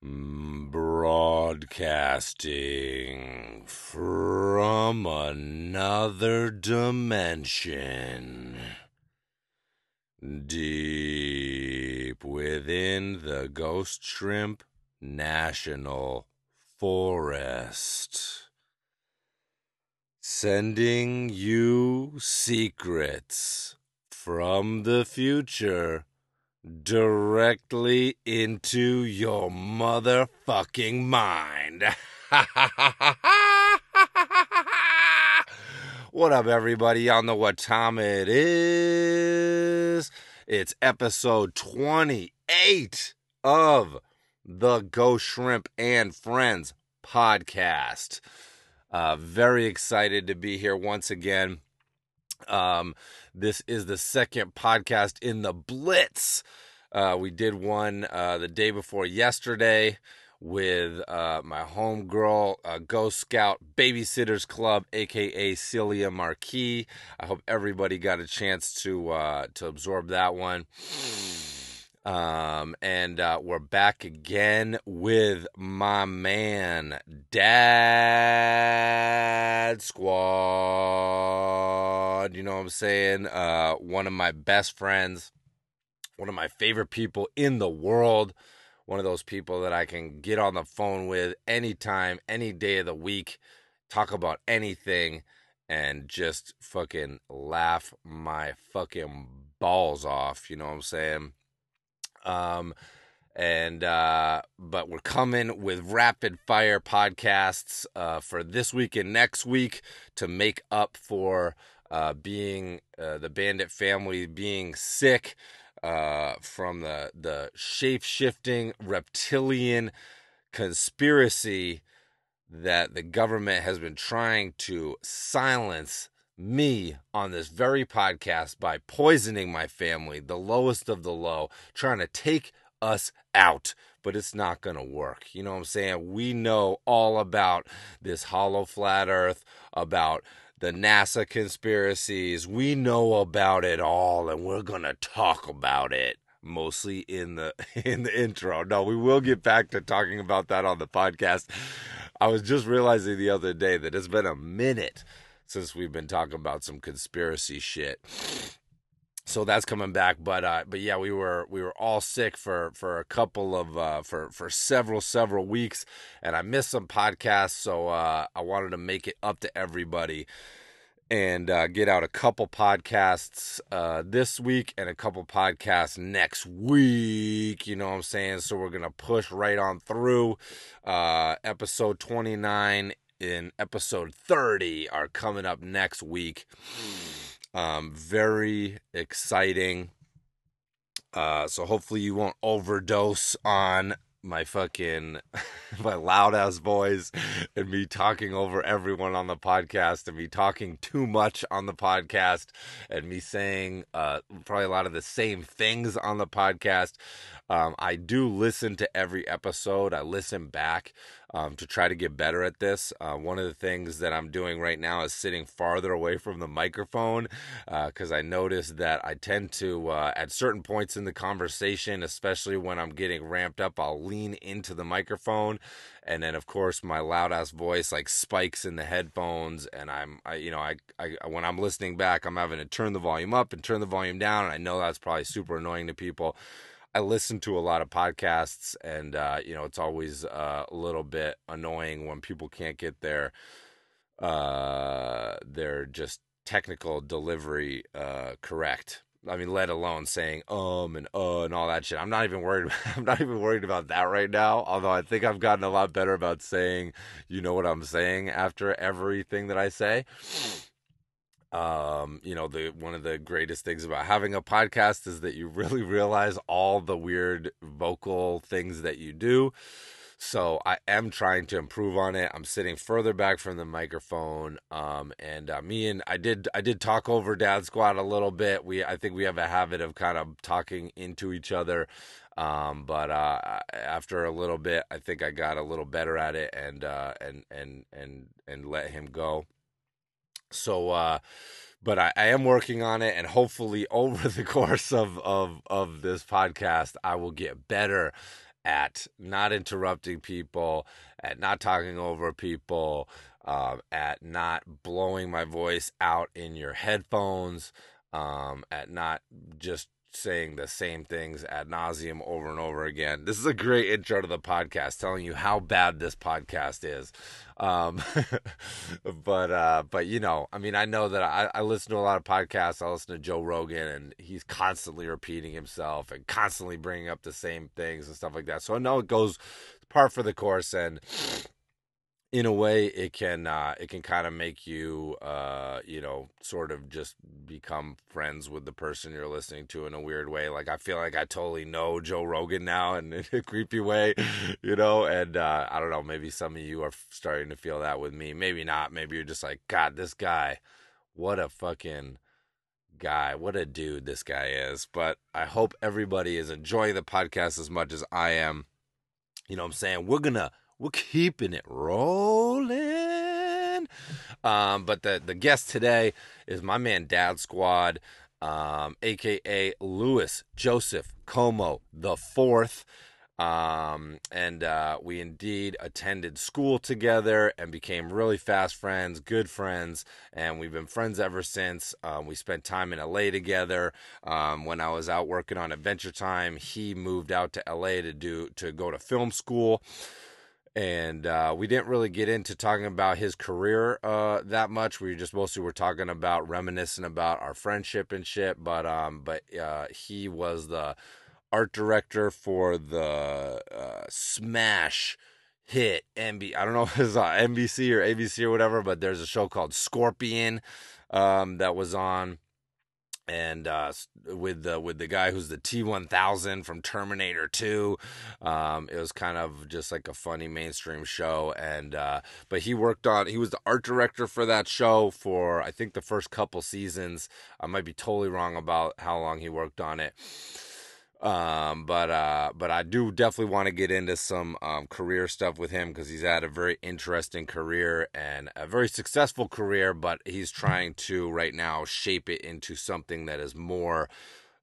Broadcasting from another dimension. Deep within the Ghost Shrimp National Forest. Sending you secrets from the future directly into your motherfucking mind. what up, everybody? Y'all know what time it is. It's episode 28 of the Ghost Shrimp and Friends podcast. Uh, very excited to be here once again. Um, this is the second podcast in the Blitz. Uh, we did one uh, the day before yesterday with uh, my homegirl, uh, Ghost Scout Babysitters Club, aka Celia Marquis. I hope everybody got a chance to uh, to absorb that one. Um, and uh, we're back again with my man, Dad Squad. You know what I'm saying? Uh, one of my best friends, one of my favorite people in the world, one of those people that I can get on the phone with anytime, any day of the week, talk about anything, and just fucking laugh my fucking balls off. You know what I'm saying? Um, and uh, but we're coming with rapid fire podcasts uh, for this week and next week to make up for uh, being uh, the Bandit family being sick uh, from the the shape shifting reptilian conspiracy that the government has been trying to silence me on this very podcast by poisoning my family, the lowest of the low, trying to take us out, but it's not going to work. You know what I'm saying? We know all about this hollow flat earth, about the NASA conspiracies. We know about it all and we're going to talk about it mostly in the in the intro. No, we will get back to talking about that on the podcast. I was just realizing the other day that it's been a minute since we've been talking about some conspiracy shit. So that's coming back, but uh, but yeah, we were we were all sick for for a couple of uh, for for several several weeks, and I missed some podcasts, so uh, I wanted to make it up to everybody and uh, get out a couple podcasts uh, this week and a couple podcasts next week. You know what I'm saying? So we're gonna push right on through. Uh, episode 29 in episode 30 are coming up next week. Um, very exciting. Uh, so hopefully you won't overdose on my fucking my loud ass voice and me talking over everyone on the podcast and me talking too much on the podcast and me saying uh, probably a lot of the same things on the podcast. Um, I do listen to every episode. I listen back um, to try to get better at this. Uh, one of the things that I'm doing right now is sitting farther away from the microphone because uh, I noticed that I tend to, uh, at certain points in the conversation, especially when I'm getting ramped up, I'll lean into the microphone. And then, of course, my loud ass voice like spikes in the headphones, and I'm, I, you know, I, I, when I'm listening back, I'm having to turn the volume up and turn the volume down, and I know that's probably super annoying to people. I listen to a lot of podcasts, and uh, you know it's always uh, a little bit annoying when people can't get their uh, their just technical delivery uh, correct. I mean, let alone saying um and uh and all that shit. I'm not even worried. I'm not even worried about that right now. Although I think I've gotten a lot better about saying, you know what I'm saying after everything that I say um you know the one of the greatest things about having a podcast is that you really realize all the weird vocal things that you do. So i am trying to improve on it. I'm sitting further back from the microphone um and uh, me and i did i did talk over dad squad a little bit. We i think we have a habit of kind of talking into each other um, but uh, after a little bit, I think I got a little better at it, and uh, and and and and let him go. So, uh, but I, I, am working on it, and hopefully, over the course of of of this podcast, I will get better at not interrupting people, at not talking over people, uh, at not blowing my voice out in your headphones, um, at not just saying the same things ad nauseum over and over again. This is a great intro to the podcast, telling you how bad this podcast is. Um, but uh, but you know, I mean, I know that I, I listen to a lot of podcasts. I listen to Joe Rogan, and he's constantly repeating himself and constantly bringing up the same things and stuff like that. So I know it goes part for the course, and in a way it can uh, it can kind of make you uh, you know sort of just become friends with the person you're listening to in a weird way like i feel like i totally know joe rogan now in, in a creepy way you know and uh, i don't know maybe some of you are starting to feel that with me maybe not maybe you're just like god this guy what a fucking guy what a dude this guy is but i hope everybody is enjoying the podcast as much as i am you know what i'm saying? We're gonna we're keeping it rolling. Um, but the the guest today is my man Dad Squad, um, aka Louis Joseph Como the Fourth. Um, and uh, we indeed attended school together and became really fast friends, good friends, and we've been friends ever since. Um, we spent time in LA together. Um, when I was out working on Adventure Time, he moved out to LA to do to go to film school and uh, we didn't really get into talking about his career uh, that much. We just mostly were talking about reminiscing about our friendship and shit. But um, but uh, he was the art director for the uh, Smash hit MB. I don't know if it's uh, NBC or ABC or whatever, but there's a show called Scorpion um, that was on and uh, with the with the guy who's the T one thousand from Terminator two, um, it was kind of just like a funny mainstream show. And uh, but he worked on he was the art director for that show for I think the first couple seasons. I might be totally wrong about how long he worked on it. Um, but uh, but I do definitely want to get into some um, career stuff with him because he's had a very interesting career and a very successful career. But he's trying to right now shape it into something that is more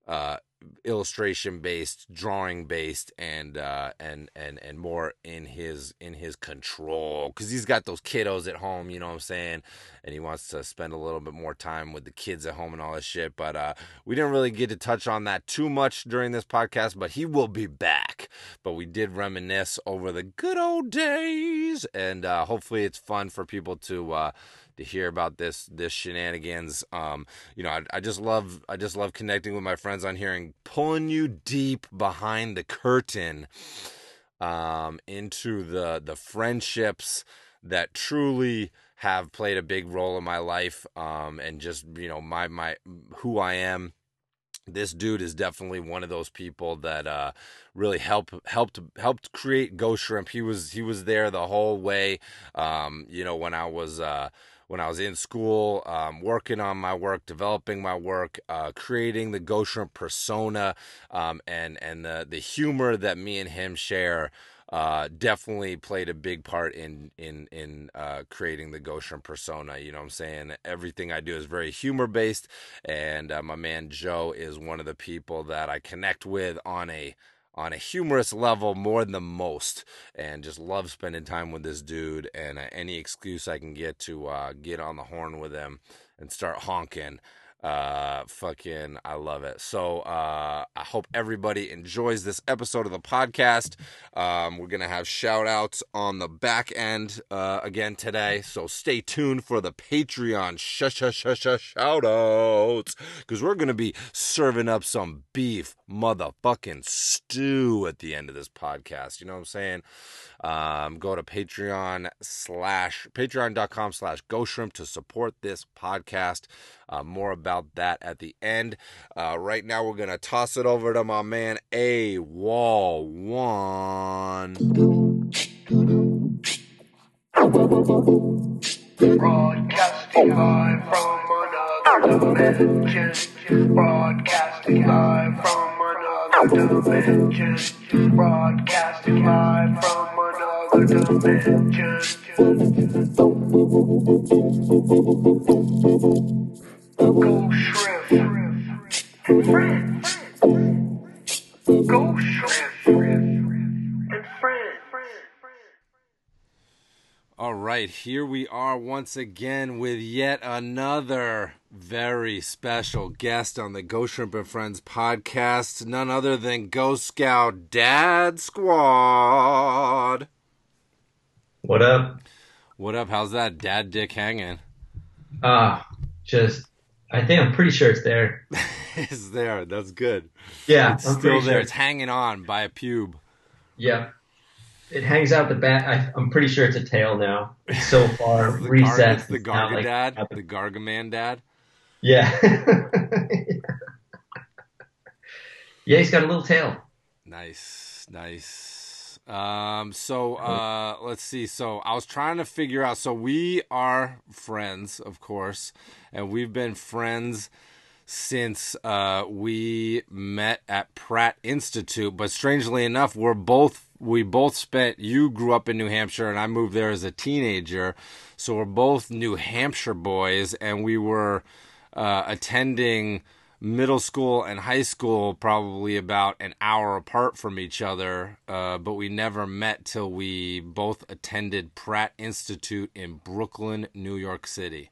uh, illustration based, drawing based, and uh, and and and more in his in his control because he's got those kiddos at home. You know what I'm saying? And he wants to spend a little bit more time with the kids at home and all this shit. But uh, we didn't really get to touch on that too much during this podcast. But he will be back. But we did reminisce over the good old days, and uh, hopefully it's fun for people to uh, to hear about this this shenanigans. Um, you know, I, I just love I just love connecting with my friends on here and pulling you deep behind the curtain um, into the the friendships that truly have played a big role in my life um, and just you know my my who I am this dude is definitely one of those people that uh, really helped helped helped create Ghost Shrimp. He was he was there the whole way. Um, you know when I was uh, when I was in school, um, working on my work, developing my work, uh, creating the Shrimp persona, um, and and the the humor that me and him share. Uh, definitely played a big part in in in uh, creating the Shrimp persona. You know what I'm saying? Everything I do is very humor based, and uh, my man Joe is one of the people that I connect with on a on a humorous level more than most and just love spending time with this dude and uh, any excuse I can get to uh, get on the horn with him and start honking uh, fucking, I love it. So, uh, I hope everybody enjoys this episode of the podcast. Um, we're gonna have shout outs on the back end, uh, again today. So stay tuned for the Patreon shush shush shush, sh shout outs. Cause we're gonna be serving up some beef motherfucking stew at the end of this podcast. You know what I'm saying? Um, go to Patreon slash patreon.com slash go shrimp to support this podcast. Uh, more about that at the end. Uh, right now, we're going to toss it over to my man A Wall One. Broadcasting live from another dimension. Broadcasting live from another dimension. Broadcasting live from All right, here we are once again with yet another very special guest on the Ghost Shrimp and Friends podcast, none other than Ghost Scout Dad Squad. What up? What up? How's that dad dick hanging? Ah, uh, just I think I'm pretty sure it's there. it's there. That's good. Yeah, it's I'm still there. Sure. It's hanging on by a pube. Yeah, it hangs out the back. I, am pretty sure it's a tail now. so far the reset. Gar- the Garga like, dad, the Gargaman dad. Yeah. yeah, he's got a little tail. Nice, nice. Um, so uh, let's see. So I was trying to figure out. So we are friends, of course, and we've been friends since uh, we met at Pratt Institute. But strangely enough, we're both we both spent. You grew up in New Hampshire, and I moved there as a teenager. So we're both New Hampshire boys, and we were uh, attending middle school and high school probably about an hour apart from each other, uh, but we never met till we both attended Pratt Institute in Brooklyn, New York City.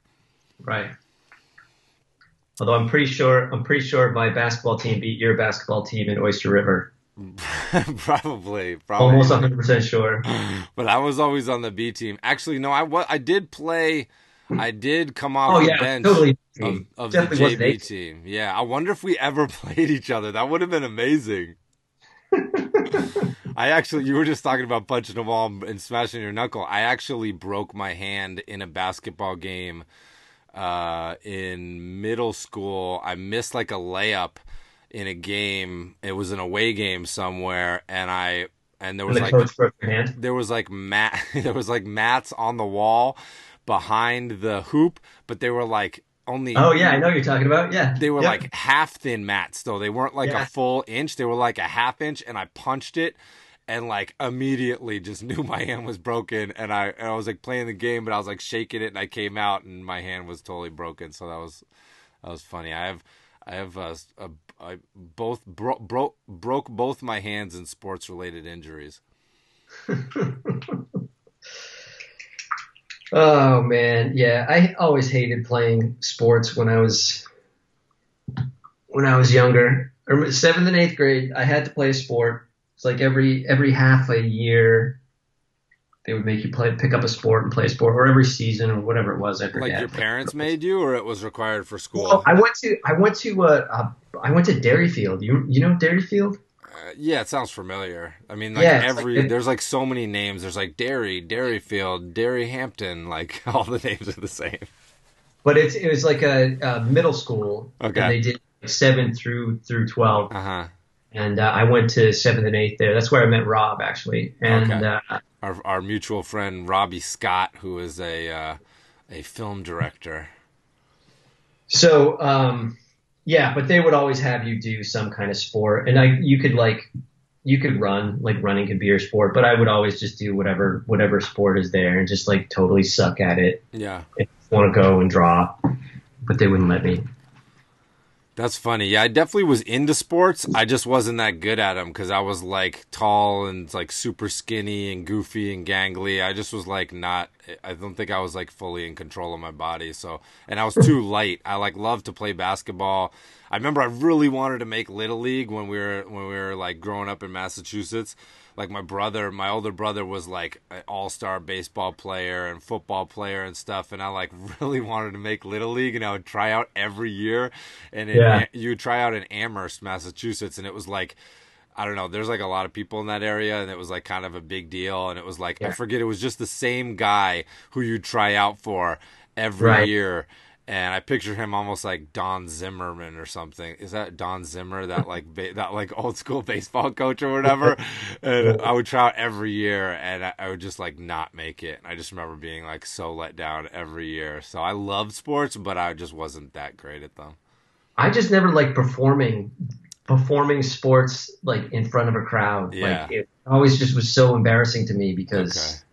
Right. Although I'm pretty sure I'm pretty sure my basketball team beat your basketball team in Oyster River. probably, probably almost 100 percent sure. But I was always on the B team. Actually, no, I was. I did play. I did come off oh, the yeah, bench totally. of, of the JV team. Yeah, I wonder if we ever played each other. That would have been amazing. I actually, you were just talking about punching a wall and smashing your knuckle. I actually broke my hand in a basketball game uh, in middle school. I missed like a layup in a game. It was an away game somewhere, and I and there was and the like there was like mat there was like mats on the wall behind the hoop, but they were like only. Oh yeah, I know you're talking about. Yeah, they were yep. like half thin mats though. They weren't like yeah. a full inch. They were like a half inch, and I punched it and like immediately just knew my hand was broken and I and I was like playing the game but I was like shaking it and I came out and my hand was totally broken so that was that was funny I have I have uh, a, a I both broke broke broke both my hands in sports related injuries oh man yeah I always hated playing sports when I was when I was younger or seventh and eighth grade I had to play a sport it's like every every half a year they would make you play pick up a sport and play a sport, or every season or whatever it was. I forget. Like your parents made you, or it was required for school. Well, I went to I went to uh, uh, I went to Derryfield. You you know Derryfield? Yeah, it sounds familiar. I mean, like yeah, every like, there's like so many names. There's like Derry, Derryfield, Derry Hampton. Like all the names are the same. But it's it was like a, a middle school. Okay. And they did seven through through twelve. Uh huh and uh, I went to seventh and eighth there. That's where I met Rob actually, and okay. uh, our our mutual friend Robbie Scott, who is a uh, a film director. So um, yeah, but they would always have you do some kind of sport, and I you could like you could run like running could be your sport, but I would always just do whatever whatever sport is there and just like totally suck at it. Yeah, And want to go and draw, but they wouldn't let me. That's funny. Yeah, I definitely was into sports. I just wasn't that good at them because I was like tall and like super skinny and goofy and gangly. I just was like not. I don't think I was like fully in control of my body. So, and I was too light. I like loved to play basketball. I remember I really wanted to make little league when we were when we were like growing up in Massachusetts like my brother, my older brother was like an all-star baseball player and football player and stuff, and I like really wanted to make little league, and I would try out every year, and it, yeah. you try out in Amherst, Massachusetts, and it was like. I don't know. There's like a lot of people in that area, and it was like kind of a big deal. And it was like yeah. I forget. It was just the same guy who you try out for every right. year and I picture him almost like Don Zimmerman or something. Is that Don Zimmer, that like ba- that like old school baseball coach or whatever? and I would try out every year, and I, I, would just like not make it. I just remember being like so let down every year. So I loved sports, but I just wasn't that great at them. I just never like performing performing sports like in front of a crowd. Yeah. Like it always just was so embarrassing to me because. Okay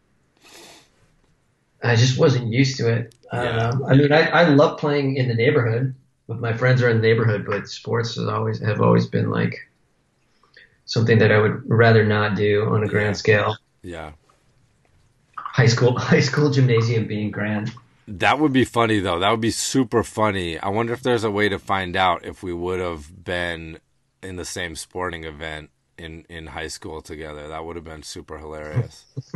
I just wasn't used to it. Yeah. Um, I mean, I, I love playing in the neighborhood with my friends are in the neighborhood, but sports has always have always been like something that I would rather not do on a grand scale. Yeah. High school, high school gymnasium being grand. That would be funny though. That would be super funny. I wonder if there's a way to find out if we would have been in the same sporting event in in high school together. That would have been super hilarious.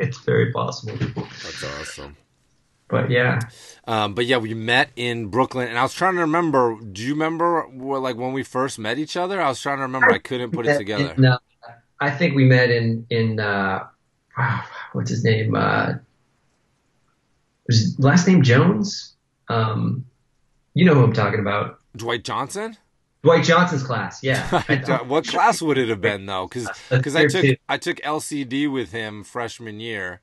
it's very possible. That's awesome. But yeah, Um, but yeah, we met in Brooklyn, and I was trying to remember. Do you remember what, like when we first met each other? I was trying to remember. I couldn't put it together. No, I think we met in in uh, what's his name? Uh, his last name Jones? Um, you know who I'm talking about. Dwight Johnson. Dwight Johnson's class, yeah. what class would it have been though? Because Uh, because I took. I took LCD with him freshman year.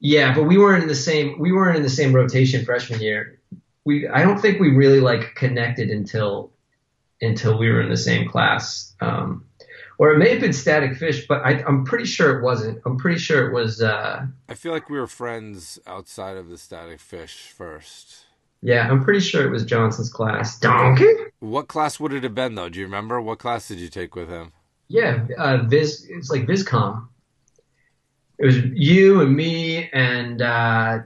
Yeah, but we weren't in the same. We weren't in the same rotation freshman year. We, I don't think we really like connected until until we were in the same class. Um, or it may have been Static Fish, but I, I'm pretty sure it wasn't. I'm pretty sure it was. Uh, I feel like we were friends outside of the Static Fish first. yeah, I'm pretty sure it was Johnson's class. Donkey. What class would it have been though? Do you remember? What class did you take with him? Yeah, uh, Viz. It's like VizCom. It was you and me and uh,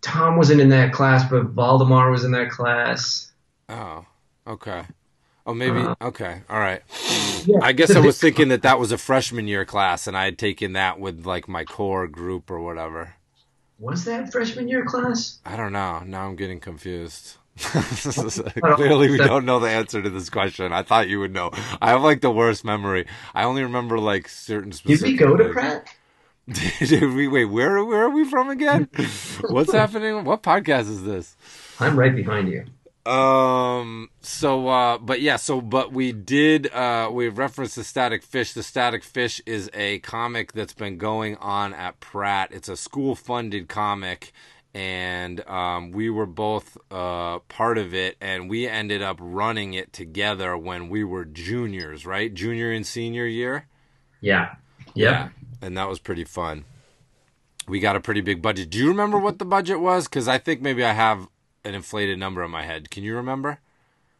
Tom wasn't in that class, but Valdemar was in that class. Oh, okay. Oh, maybe. Uh, okay. All right. Yeah, I guess I was thinking that that was a freshman year class, and I had taken that with like my core group or whatever. Was that freshman year class? I don't know. Now I'm getting confused. Clearly, we don't know the answer to this question. I thought you would know. I have like the worst memory. I only remember like certain Did we go to. Pratt? Did we wait? Where where are we from again? What's happening? What podcast is this? I'm right behind you. Um. So, uh, but yeah. So, but we did. Uh, we referenced the Static Fish. The Static Fish is a comic that's been going on at Pratt. It's a school-funded comic, and um, we were both uh part of it, and we ended up running it together when we were juniors, right? Junior and senior year. Yeah. Yeah, and that was pretty fun. We got a pretty big budget. Do you remember what the budget was? Because I think maybe I have an inflated number in my head. Can you remember?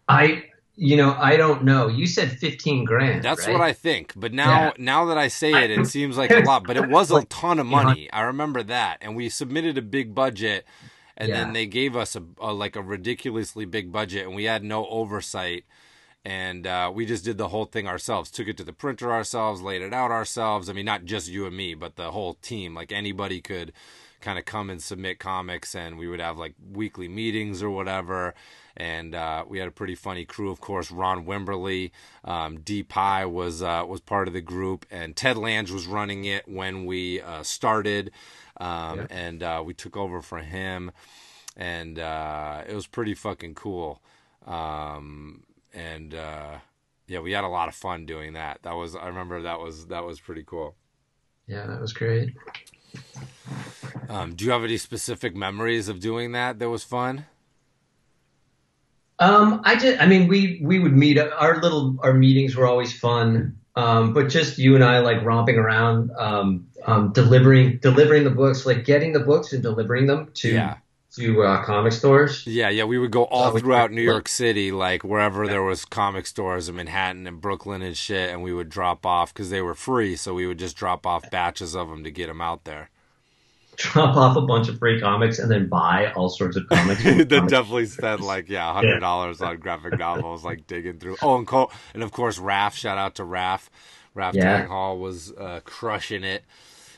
I, you know, I don't know. You said 15 grand. That's right? what I think. But now, Yeah. now that I say it, it seems like a lot. But it was a ton of money. I remember that, and we submitted a big budget, and Yeah. then they gave us a, a like a ridiculously big budget, and we had no oversight. And uh, we just did the whole thing ourselves. Took it to the printer ourselves, laid it out ourselves. I mean, not just you and me, but the whole team. Like anybody could kind of come and submit comics, and we would have like weekly meetings or whatever. And uh, we had a pretty funny crew, of course. Ron Wimberly, um, D Pie was uh, was part of the group, and Ted Lange was running it when we uh, started, um, Yeah. and uh, we took over for him, and uh, it was pretty fucking cool. Um, and uh, yeah, we had a lot of fun doing that. That was I remember that was that was pretty cool. Yeah, that was great. Um, do you have any specific memories of doing that that was fun? Um, I just, I mean, we, we would meet, our little, our meetings were always fun. Um, but just you and I like romping around, um, um, delivering, delivering the books, like getting the books and delivering them to, Yeah. to, uh, comic stores. Yeah, yeah, we would go all we- throughout New York City, like wherever there was comic stores in Manhattan and Brooklyn and shit, and we would drop off because they were free. So we would just drop off batches of them to get them out there. Drop off a bunch of free comics and then buy all sorts of comics. that definitely spent like yeah, hundred dollars on graphic novels, like digging through. Oh, and Co- and of course Raph. Shout out to Raph. Raph Yeah. Tang Hall was uh, crushing it,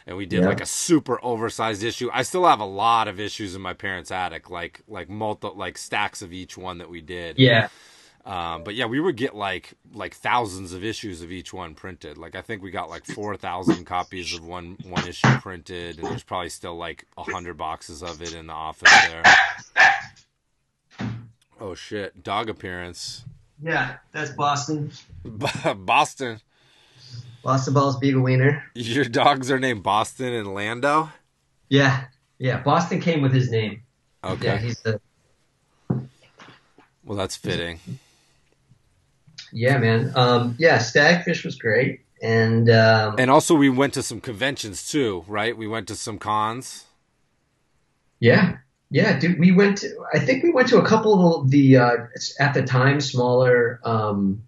and we did Yeah. like a super oversized issue. I still have a lot of issues in my parents' attic, like like multi like stacks of each one that we did. Yeah. Um, but yeah, we would get like like thousands of issues of each one printed. Like I think we got like four thousand copies of one one issue printed, and there's probably still like a hundred boxes of it in the office there. Oh shit! Dog appearance. Yeah. That's Boston. Boston. Boston Balls Beagle Wiener. Your dogs are named Boston and Lando. Yeah. Yeah. Boston came with his name. Okay. Yeah. He's the, well, that's fitting. Yeah, man. Um, yeah. Static Fish was great. And, um, And also, we went to some conventions too, right? We went to some cons. Yeah, yeah, dude. We went. To, I think we went to a couple of the uh, at the time smaller um,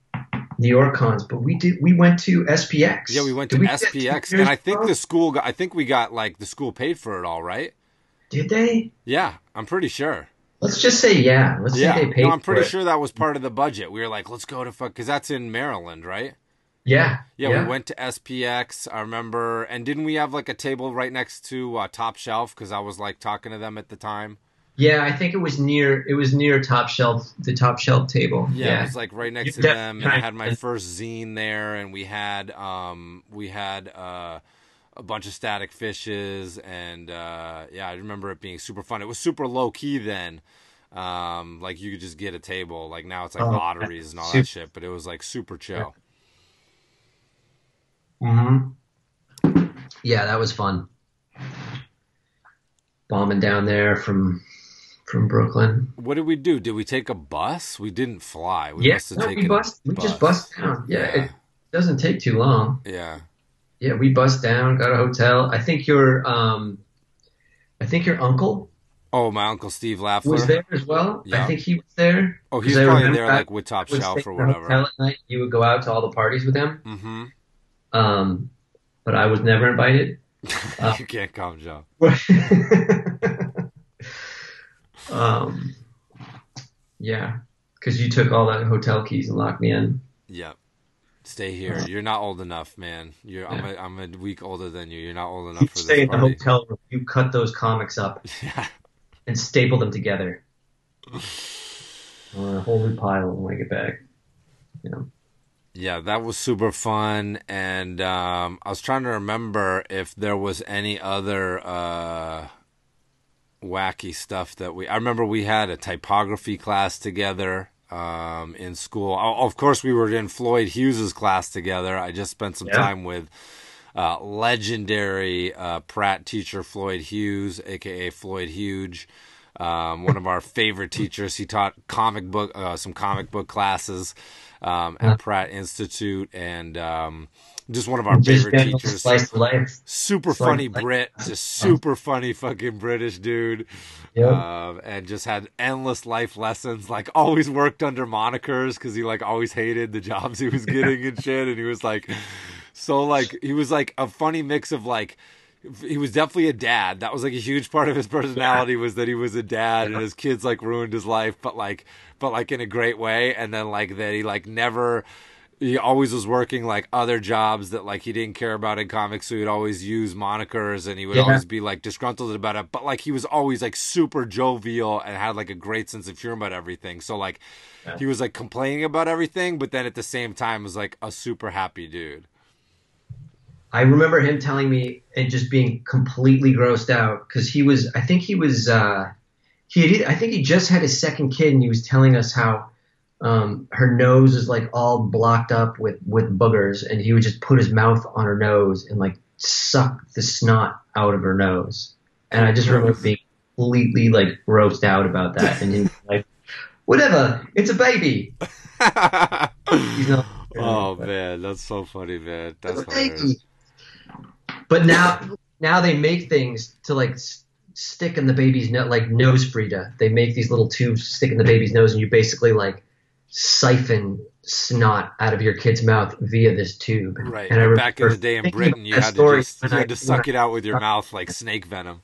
New York cons, but we did. We went to SPX. Yeah, we went to Did SPX, and I think the school. Got, I think we got like the school paid for it all, right? did they. Yeah, I'm pretty sure. Let's just say yeah. Let's yeah, say they paid. no, I'm pretty it. sure that was part of the budget. We were like, let's go to fuck, because that's in Maryland, right? Yeah, Yeah, we went to SPX. I remember, and didn't we have like a table right next to uh, Top Shelf? Because I was like talking to them at the time. Yeah, I think it was near. It was near top shelf, the top shelf table. Yeah, Yeah, it was like right next to them, and I had my first zine there, and we had um we had uh a bunch of static fishes, and uh yeah, I remember it being super fun. It was super low key then. Um, like you could just get a table. Like now it's like Oh, lotteries and all super- that shit, but it was like super chill. hmm Yeah, that was fun. Bombing down there from from Brooklyn. What did we do? Did we take a bus? We didn't fly. We yeah, must have no, we a bust. We just bust down. Yeah, Yeah. it doesn't take too long. Yeah. Yeah, we bust down, got a hotel. I think your um, I think your uncle Oh, my uncle Steve Lafler. was there as well. Yeah. I think he was there. Oh, he's probably there like with Top Shelf or whatever. at night. You would go out to all the parties with them. Mm-hmm. Um, but I was never invited. Uh, you can't come, Joe. um, yeah, because you took all the hotel keys and locked me in. Yep. Stay here. You're not old enough, man. You're I'm a I'm a week older than you. You're not old enough You for stay this in the hotel room. You cut those comics up Yeah. and staple them together on a whole new pile when I get back. You know. Yeah, that was super fun and um I was trying to remember if there was any other uh wacky stuff that we I remember we had a typography class together um in school. Of course we were in Floyd Hughes's class together. I just spent some Yeah. time with uh, legendary uh, Pratt teacher Floyd Hughes, aka Floyd Huge, um, one of our favorite teachers. He taught comic book, uh, some comic book classes um, at Pratt Institute, and um, just one of our Just favorite teachers. Slice life. Super Slice funny life. Brit, just super funny fucking British dude. Yep. Um, and just had endless life lessons. Like always worked under monikers because he like always hated the jobs he was getting and shit. And he was like, so like he was like a funny mix of like. He was definitely a dad. That was like a huge part of his personality was that he was a dad, and his kids like ruined his life, but like, but like in a great way. And then like that he like never he always was working like other jobs that like he didn't care about in comics so he'd always use monikers and he would Yeah. always be like disgruntled about it but like he was always like super jovial and had like a great sense of humor about everything so like Yeah. he was like complaining about everything but then at the same time was like a super happy dude I remember him telling me and just being completely grossed out because he was. I think he was. Uh, he had, I think he just had his second kid and he was telling us how um, her nose is like all blocked up with with boogers and he would just put his mouth on her nose and like suck the snot out of her nose. And I just remember being completely like grossed out about that and he was like, whatever, it's a baby. He's not. oh man that's so funny man that's baby. But now, now they make things to like stick in the baby's nose, like NoseFrida. They make these little tubes stick in the baby's nose, and you basically like siphon snot out of your kid's mouth via this tube. right And I back in the day in britain you had to just you I- had to suck I- it out with your mouth like snake venom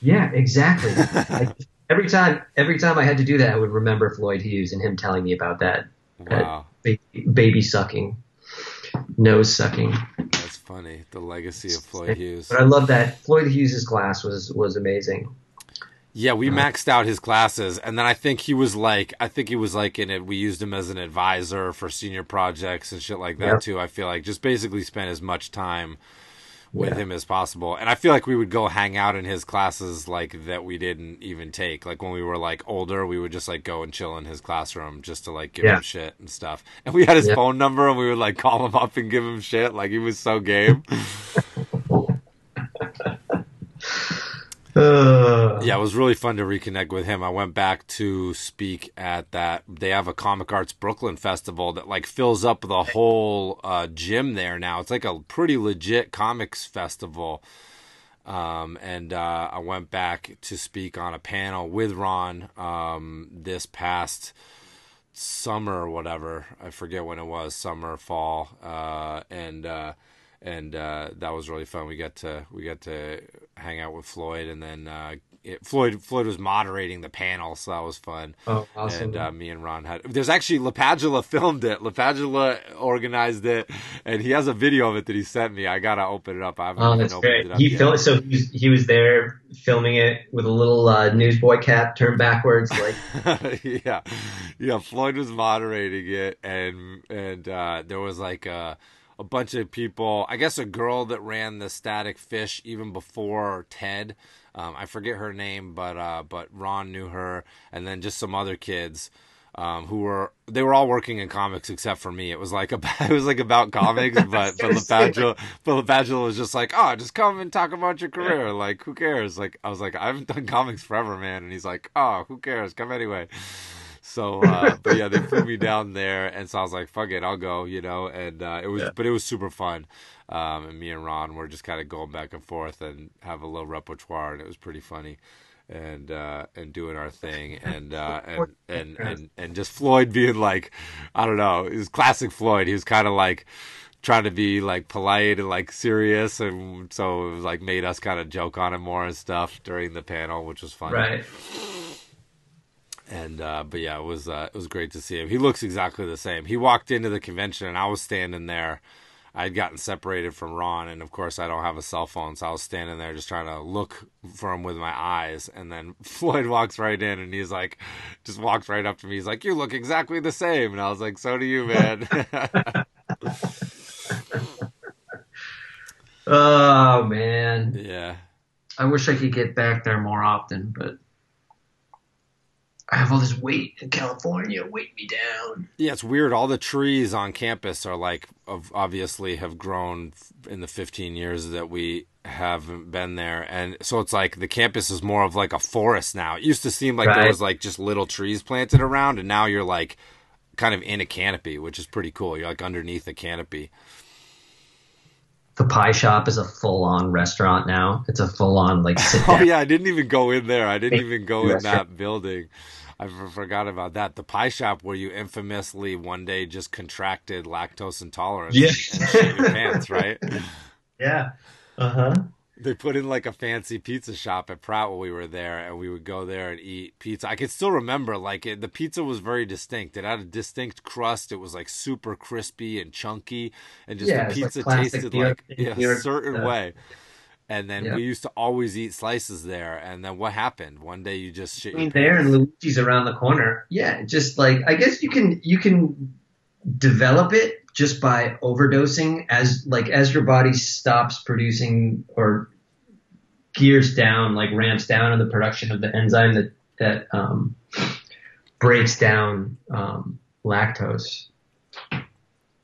Yeah, exactly. I, every time, every time I had to do that, I would remember Floyd Hughes and him telling me about that uh, wow baby, baby sucking, nose sucking. that's funny the legacy of floyd hughes But I love that Floyd Hughes's class was was amazing. Yeah, we maxed out his classes, and then I think he was like, I think he was like in it. We used him as an advisor for senior projects and shit like that Yep. too. I feel like just basically spent as much time with Yeah. him as possible, and I feel like we would go hang out in his classes like that we didn't even take. Like when we were like older, we would just like go and chill in his classroom just to like give Yeah. him shit and stuff. And we had his Yeah. phone number, and we would like call him up and give him shit. Like he was so game. Uh, Yeah, it was really fun to reconnect with him. I went back to speak at that. They have a Comic Arts Brooklyn festival that like fills up the whole uh, gym there now. It's like a pretty legit comics festival. Um, and uh, I went back to speak on a panel with Ron um, this past summer or whatever. I forget when it was, summer, fall, uh, and uh, and uh, that was really fun. We got to we got to hang out with Floyd, and then uh, it, Floyd Floyd was moderating the panel, so that was fun. Oh, awesome! And uh, me and Ron had. There's actually LaPadula filmed it. LaPadula organized it, and he has a video of it that he sent me. I gotta open it up. I haven't oh, that's opened great. it up He yet. filmed, so he was, he was there filming it with a little uh, newsboy cap turned backwards, like yeah, yeah. Floyd was moderating it, and and uh, there was like a, a bunch of people. I guess a girl that ran the Static Fish even before Ted. Um, I forget her name, but uh, but Ron knew her, and then just some other kids. Um, who were they were all working in comics except for me. It was like about it was like about comics, but but LaPadula but was just like, oh, just come and talk about your career. Like, who cares? Like, I was like, I haven't done comics forever, man. And he's like, oh, who cares? Come anyway. So, uh, but yeah, they flew me down there, and so I was like, "Fuck it, I'll go," you know. And uh, it was, Yeah. but it was super fun. Um, and me and Ron were just kind of going back and forth and have a little repertoire, and it was pretty funny. And uh, and doing our thing, and uh, and, and and and just Floyd being like, I don't know, it was classic Floyd. He was kind of like trying to be like polite and like serious, and so it was like made us kind of joke on him more and stuff during the panel, which was fun right. And uh, but yeah, it was uh, it was great to see him. He looks exactly the same. He walked into the convention, and I was standing there. I'd gotten separated from Ron, and of course, I don't have a cell phone, so I was standing there just trying to look for him with my eyes. And then Floyd walks right in, and he's like, just walks right up to me. He's like, "You look exactly the same," and I was like, "So do you, man." Oh man, yeah, I wish I could get back there more often, but I have all this weight in California weighing me down. yeah, it's weird. All the trees on campus are like, of obviously have grown in the 15 years that we haven't been there, and so it's like the campus is more of like a forest now. It used to seem like there was like just little trees planted around, and now you're like kind of in a canopy, which is pretty cool. You're like underneath a canopy. The pie shop is a full-on restaurant now. It's a full-on like sit Oh yeah, I didn't even go in there. I didn't even go in that building. I forgot about that. The pie shop where you infamously one day just contracted lactose intolerance Yeah. and shit your pants, right? yeah. Uh huh. They put in like a fancy pizza shop at Pratt while we were there, and we would go there and eat pizza. I could still remember, like, it, the pizza was very distinct. It had a distinct crust. It was like super crispy and chunky, and just Yeah, the it's like pizza tasted like yeah, New York a certain way. And then we used to always eat slices there. And then what happened? One day you just shit I mean, there and Luigi's around the corner. Yeah, just like I guess you can you can develop it just by overdosing as like as your body stops producing or gears down, like ramps down in the production of the enzyme that that um, breaks down um, lactose.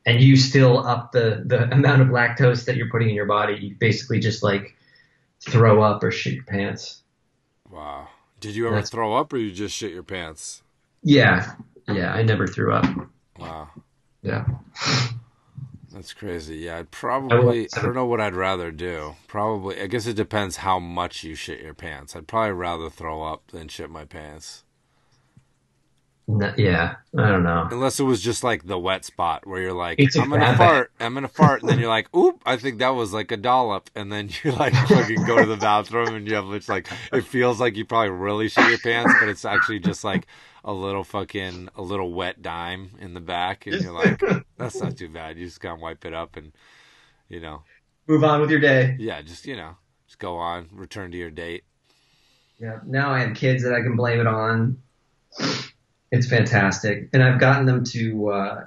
And you still up the, the amount of lactose that you're putting in your body. You basically just like throw up or shit your pants. Wow. Did you ever That's- throw up or you just shit your pants? Yeah, yeah. I never threw up. Wow. Yeah. That's crazy. Yeah, I'd probably I don't know what I'd rather do. Probably, I guess it depends how much you shit your pants. I'd probably rather throw up than shit my pants. No, yeah. I don't know. Unless it was just like the wet spot where you're like, It's I'm gonna fart, I'm gonna fart, and then you're like, oop, I think that was like a dollop, and then you like fucking go to the bathroom and you have it's like it feels like you probably really shit your pants, but it's actually just like a little fucking a little wet dime in the back, and you're like, that's not too bad. You just gotta wipe it up and you know, Move on with your day. yeah, just you know, just go on, return to your date. Yeah. Now I have kids that I can blame it on. It's fantastic, and I've gotten them to. Uh,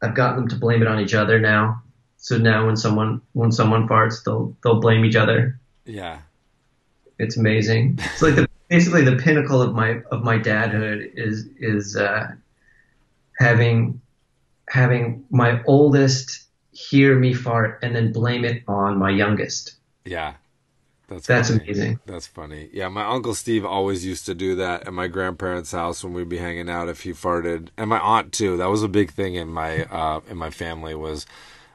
I've gotten them to blame it on each other now. So now when someone when someone farts, they'll they'll blame each other. Yeah, It's amazing. It's like the basically the pinnacle of my of my dadhood is is uh, having having my oldest hear me fart and then blame it on my youngest. yeah. That's That's funny. amazing. That's funny. Yeah, my uncle Steve always used to do that at my grandparents' house when we'd be hanging out if he farted, and my aunt too. That was a big thing in my uh, in my family was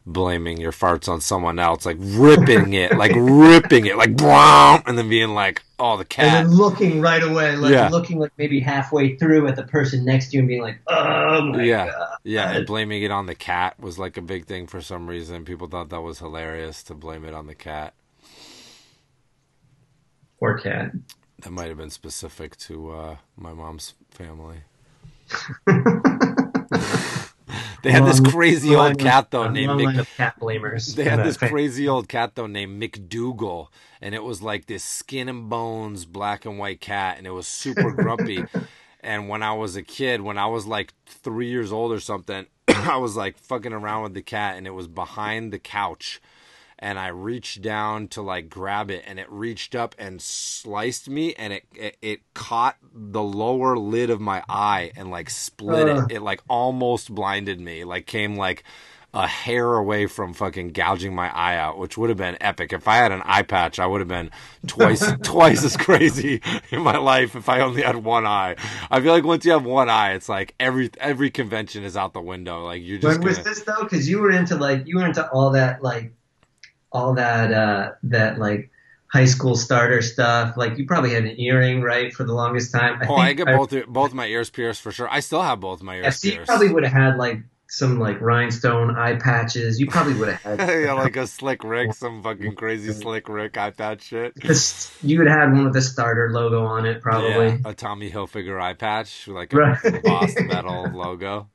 blaming your farts on someone else, like ripping it, like ripping it, like brown, and then being like, Oh, the and cat. then looking right away, like Yeah. looking like maybe halfway through at the person next to you and being like, "Oh my Yeah. god!" Yeah, and blaming it on the cat was like a big thing for some reason. People thought that was hilarious to blame it on the cat. Poor cat. That might have been specific to uh, my mom's family. they had this crazy old cat though named Mick cat blamers. They had this crazy old cat though named McDougal, and it was like this skin and bones black and white cat, and it was super grumpy. and when I was a kid, when I was like three years old or something, I was like fucking around with the cat, and it was behind the couch. And I reached down to like grab it, and it reached up and sliced me, and it it, it caught the lower lid of my eye and like split Ugh. it. It like almost blinded me. Like came like a hair away from fucking gouging my eye out, which would have been epic. If I had an eye patch, I would have been twice twice as crazy in my life if I only had one eye. I feel like once you have one eye, it's like every every convention is out the window. Like you're just When was gonna, this though? Because you were into like you were into all that like all that uh that like high school starter stuff. Like you probably had an earring, right, for the longest time. Oh, I get both both my ears pierced for sure. I still have both my Yeah, ears so you pierced. probably would have had like some like rhinestone eye patches. You probably would have had yeah, like a slick Rick, some fucking crazy slick Rick eye patch shit. You would have had one with the starter logo on it, probably. Yeah, a Tommy Hilfiger eye patch, like a Right. embossed metal logo.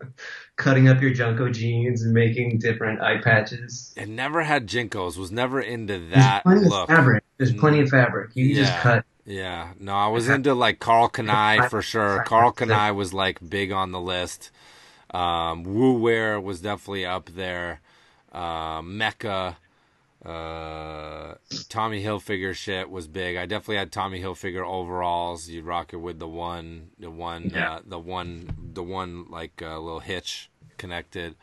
Cutting up your JNCO jeans and making different eye patches. And never had JNCOs. Was never into that There's plenty look. of fabric. There's plenty of fabric. You can Yeah. just cut. Yeah, no, I was into like Karl Kani for sure. Karl Kani was like big on the list. Um, Wu Wear was definitely up there. Uh, Mecca, uh, Tommy Hilfiger shit was big. I definitely had Tommy Hilfiger overalls. You'd rock it with the one, the one, Yeah. uh, the one, the one like uh, little hitch connected.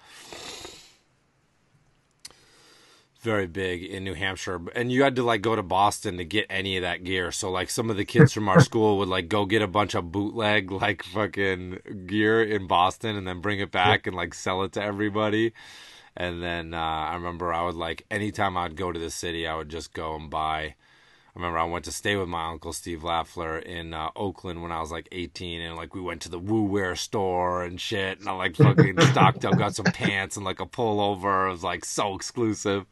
very big in New Hampshire, and you had to like go to Boston to get any of that gear. So like some of the kids from our school would like go get a bunch of bootleg like fucking gear in Boston and then bring it back and like sell it to everybody. And then uh, I remember I would like anytime I'd go to the city, I would just go and buy. I remember I went to stay with my uncle Steve Lafler in uh, Oakland when I was like 18, and like we went to the Wu Wear store and shit, and I like fucking stocked up, got some pants and like a pullover. It was like so exclusive.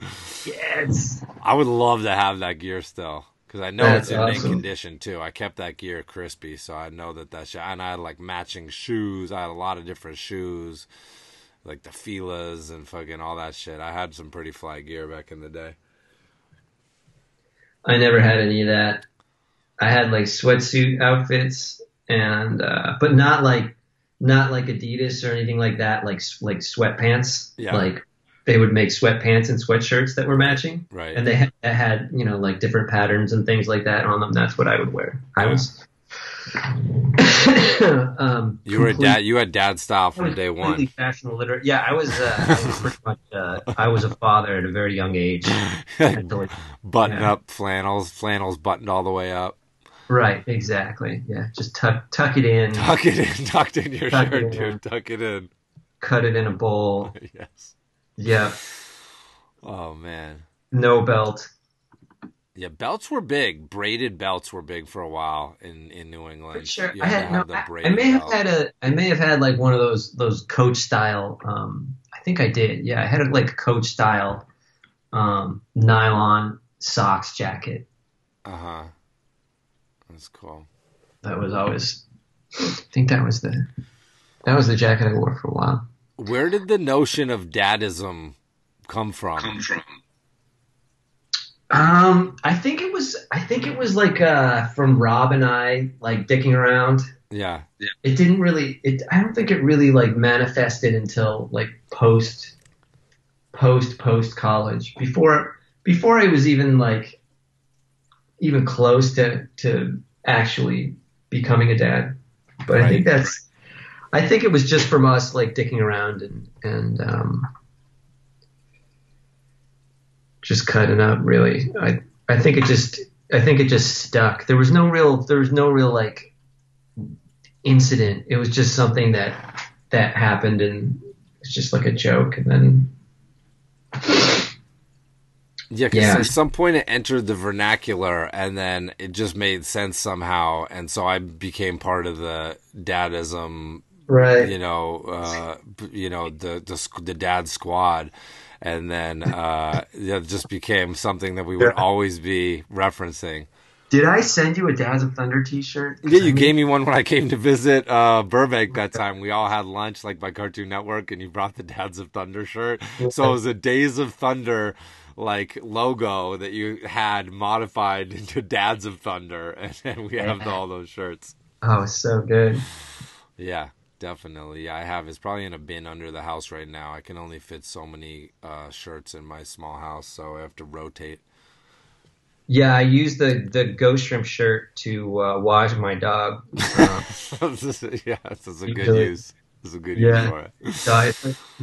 Yes. I would love to have that gear still because I know That's it's in mint condition too. I kept that gear crispy, so I know that that shit. And I had like matching shoes. I had a lot of different shoes, like the Fila's and fucking all that shit. I had some pretty fly gear back in the day. I never had any of that. I had like sweatsuit outfits and uh but not like not like Adidas or anything like that like like sweatpants. Yeah. Like they would make sweatpants and sweatshirts that were matching Right. and they had, that had, you know, like different patterns and things like that on them. That's what I would wear. I was um you were a complete- dad. You had dad style from day one. Fashion literate. Yeah, I was. Uh, I was pretty much. Uh, I was a father at a very young age. Button Yeah. up flannels, flannels buttoned all the way up. right, exactly. Yeah, just tuck tuck it in, Tuck it in, tucked in your Tuck shirt, in. dude. Tuck it in. cut it in a bowl. yes. Yeah, Oh man. no belt. Yeah, belts were big. Braided belts were big for a while in, in New England. For sure. I had no. have the I, I braided may have had a. I may have had like one of those those coach style. Um, I think I did. Yeah, I had a, like a coach style, um, nylon socks jacket. Uh huh. That's cool. That was always. I think that was the. That was the jacket I wore for a while. Where did the notion of dadism come from? come from? Um, I think it was. I think it was like uh, from Rob and I, like dicking around. Yeah. It didn't really. It. I don't think it really like manifested until like post, post post college. Before before I was even like, even close to to actually becoming a dad. But I think that's. I think it was just from us like dicking around and and um, just cutting up. Really, I I think it just I think it just stuck. There was no real there was no real like incident. It was just something that that happened and it's just like a joke and then Yeah, because Yeah. at some point it entered the vernacular, and then it just made sense somehow, and so I became part of the dadism. Right. You know, uh, you know the the the dad squad, and then uh, it just became something that we would always be referencing. Did I send you a Dads of Thunder T-shirt? Yeah, you gave me one when I came to visit uh, Burbank that time. We all had lunch, like by Cartoon Network, and you brought the Dads of Thunder shirt. So it was a Days of Thunder like logo that you had modified into Dads of Thunder, and then we have all those shirts. Oh, so good. Yeah, definitely. I have. It's probably in a bin under the house right now. I can only fit so many uh, shirts in my small house, so I have to rotate. Yeah, I use the the ghost shrimp shirt to uh, wash my dog. Uh, yeah, this is a good it. use. This is a good Yeah. use for it. so I,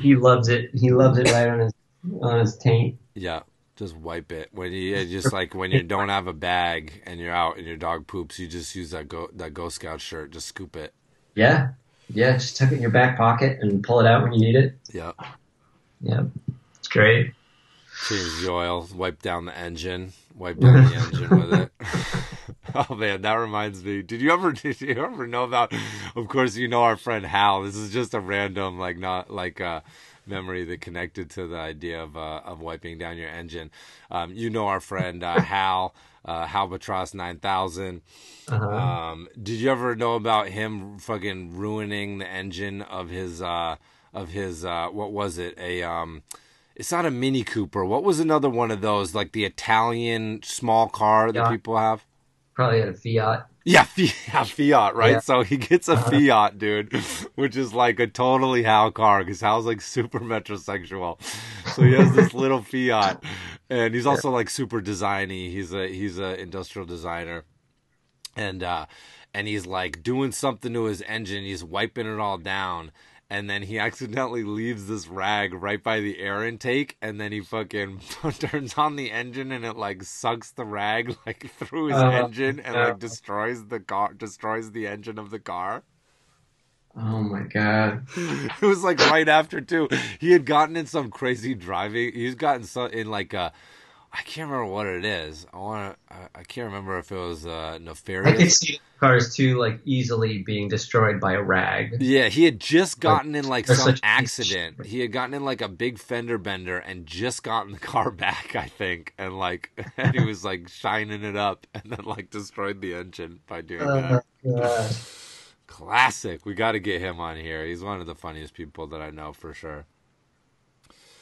he loves it. He loves it right on his on his taint. Yeah, just wipe it when you just like when you don't have a bag and you're out and your dog poops, you just use that go that Ghost Scout shirt, just scoop it. Yeah, yeah. Just tuck it in your back pocket and pull it out when you need it. Yeah, Yeah, it's great. change the oil, wipe down the engine, wipe down the engine with it. oh man, that reminds me. Did you ever did you ever know about? Of course, you know our friend Hal. This is just a random like not like uh memory that connected to the idea of uh, of wiping down your engine. Um, you know our friend uh, Hal. Uh, Halbatros 9000. Uh-huh. Um, did you ever know about him fucking ruining the engine of his uh of his uh what was it? A um it's not a Mini Cooper. What was another one of those like the Italian small car that Yeah. people have? Probably had a Fiat. Yeah, Fiat, Fiat, right? Yeah. So he gets a Uh-huh. Fiat, dude, which is like a totally Hal car because Hal's like super metrosexual. So he has this little Fiat, and he's also like super designy. He's a he's a industrial designer, and uh, and he's like doing something to his engine. He's wiping it all down. And then he accidentally leaves this rag right by the air intake, and then he fucking turns on the engine, and it like sucks the rag like through his Uh, engine, and yeah. like destroys the car, destroys the engine of the car. Oh my god. it was like right after too. He had gotten in some crazy driving. He's gotten so in like a. I can't remember what it is. I want to. I, I can't remember if it was uh, I could see cars too, like easily being destroyed by a rag. Yeah, he had just gotten in like some accident. He had gotten in like a big fender bender and just gotten the car back, I think, and like and he was like shining it up and then like destroyed the engine by doing that. Oh god. Classic. We got to get him on here. He's one of the funniest people that I know for sure.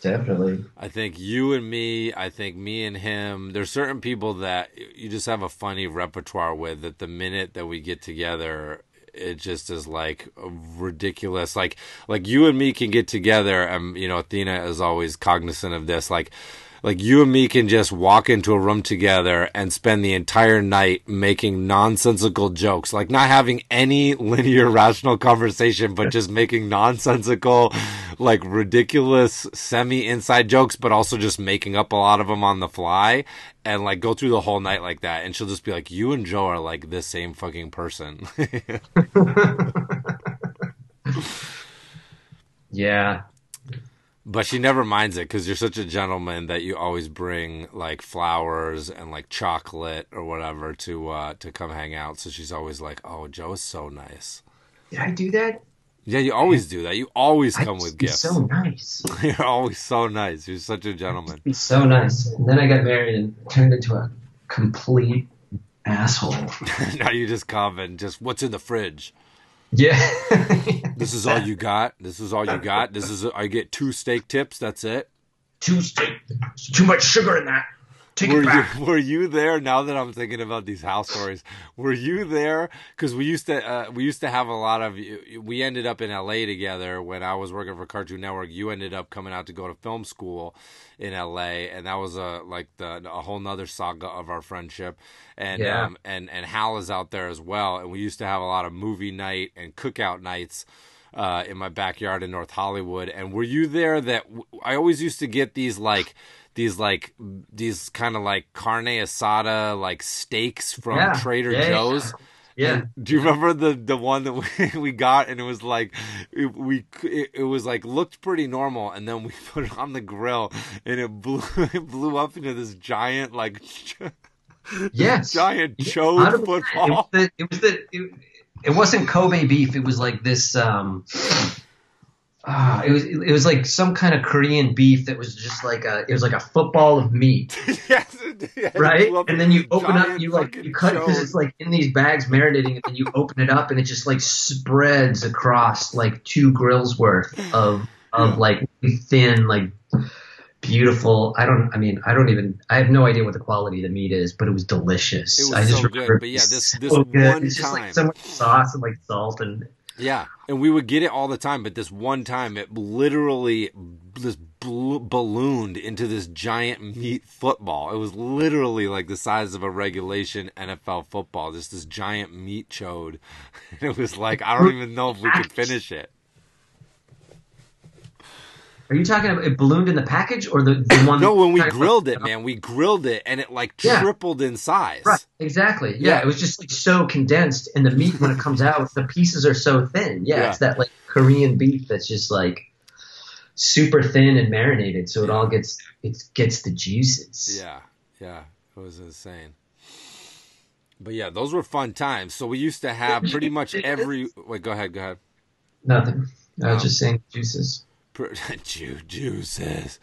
Definitely. I think you and me, I think me and him, there's certain people that you just have a funny repertoire with that the minute that we get together, it just is like ridiculous. Like, like you and me can get together and, you know, Athena is always cognizant of this. Like, like you and me can just walk into a room together and spend the entire night making nonsensical jokes, like not having any linear rational conversation, but just making nonsensical, like ridiculous semi inside jokes, but also just making up a lot of them on the fly and like go through the whole night like that. And she'll just be like, you and Joe are like the same fucking person. yeah. But she never minds it because you're such a gentleman that you always bring like flowers and like chocolate or whatever to uh to come hang out. So she's always like, "Oh, Joe is so nice." Did I do that? Yeah, you always do that. You always come with gifts. So nice. You're always so nice. You're such a gentleman. He's so nice. And then I got married and turned into a complete asshole. now you just come and just what's in the fridge. Yeah. This is all you got. This is all you got. This is I get two steak tips. That's it. Too steak. Too much sugar in that. Take were you were you there? Now that I'm thinking about these house stories, were you there? Because we used to uh, we used to have a lot of. We ended up in L.A. together when I was working for Cartoon Network. You ended up coming out to go to film school in L.A. and that was a like the a whole nother saga of our friendship. And Yeah. um and and Hal is out there as well. And we used to have a lot of movie night and cookout nights uh, in my backyard in North Hollywood. And were you there? That I always used to get these like these like these kind of like carne asada like steaks from Yeah. Trader Yeah, yeah. Joe's. Yeah. Do you remember the the one that we, we got and it was like it, we it, it was like looked pretty normal and then we put it on the grill and it blew it blew up into this giant like yes giant chode football. It was the, it, was the it, it wasn't Kobe beef. It was like this. um uh, it was it was like some kind of Korean beef that was just like a it was like a football of meat, yes, yes, right? And then you open up, you like you cut because it's like in these bags marinating, and then you open it up, and it just like spreads across like two grills worth of of yeah. like thin like beautiful. I don't. I mean, I don't even. I have no idea what the quality of the meat is, but it was delicious. It was I just so good. But yeah, this this so one good. It's just time, like so much sauce and like salt and yeah, and we would get it all the time, but this one time it literally bl- ballooned into this giant meat football. It was literally like the size of a regulation NFL football, just this giant meat chode. And it was like I don't even know if we could finish it. Are you talking about it ballooned in the package or the, the one? no, when we grilled it, man, we grilled it and it like Yeah. tripled in size. Right, exactly. Yeah, Yeah. it was just like so condensed, and the meat when it comes out, the pieces are so thin. Yeah, Yeah. it's that like Korean beef that's just like super thin and marinated, so it all gets it gets the juices. Yeah, yeah, it was insane. But yeah, those were fun times. So we used to have pretty much every. Wait, go ahead, go ahead. Nothing. I was Oh. just saying juices. Pr- Ju- juices.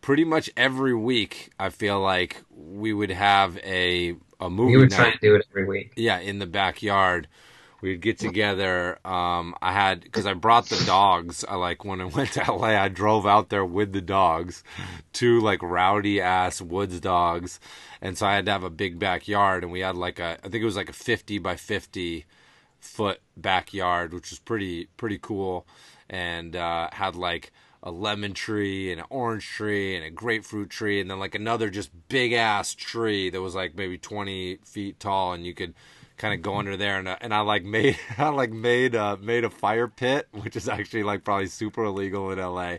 Pretty much every week, I feel like we would have a a movie We were night. trying to do it every week. yeah, in the backyard. We'd get together. Um, I had because I brought the dogs. I like when I went to LA. I drove out there with the dogs, two like rowdy ass woods dogs, and so I had to have a big backyard. And we had like a I think it was like a fifty by fifty foot backyard, which was pretty pretty cool, and uh, had like a lemon tree and an orange tree and a grapefruit tree, and then like another just big ass tree that was like maybe twenty feet tall, and you could kind of go under there and uh, and I like made I like made uh made a fire pit which is actually like probably super illegal in LA.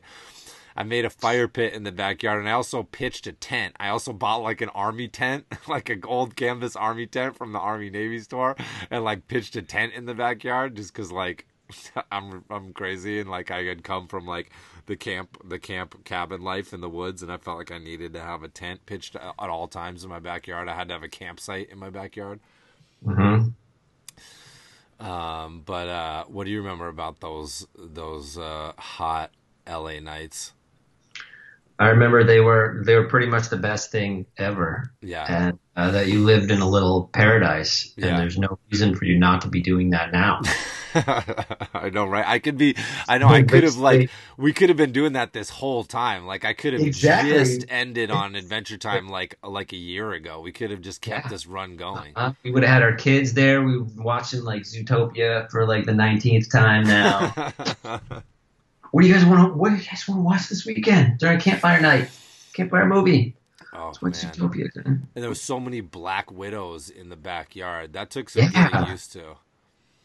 I made a fire pit in the backyard and I also pitched a tent. I also bought like an army tent, like an old canvas army tent from the Army Navy store and like pitched a tent in the backyard just cuz like I'm I'm crazy and like I had come from like the camp the camp cabin life in the woods and I felt like I needed to have a tent pitched at all times in my backyard. I had to have a campsite in my backyard. hmm Um, but uh, what do you remember about those those uh, hot LA nights? I remember they were they were pretty much the best thing ever, Yeah, and uh, that you lived in a little paradise, and Yeah. there's no reason for you not to be doing that now. I know, right? I could be. I know. I could have like we could have been doing that this whole time. Like I could have Exactly. just ended on Adventure Time like like a year ago. We could have just kept Yeah. this run going. Uh, we would have had our kids there. We were watching like Zootopia for like the nineteenth time now. what do you guys want to? What do you guys want to watch this weekend during campfire night? Campfire movie. oh man! And there was so many black widows in the backyard. That took some Yeah. getting used to.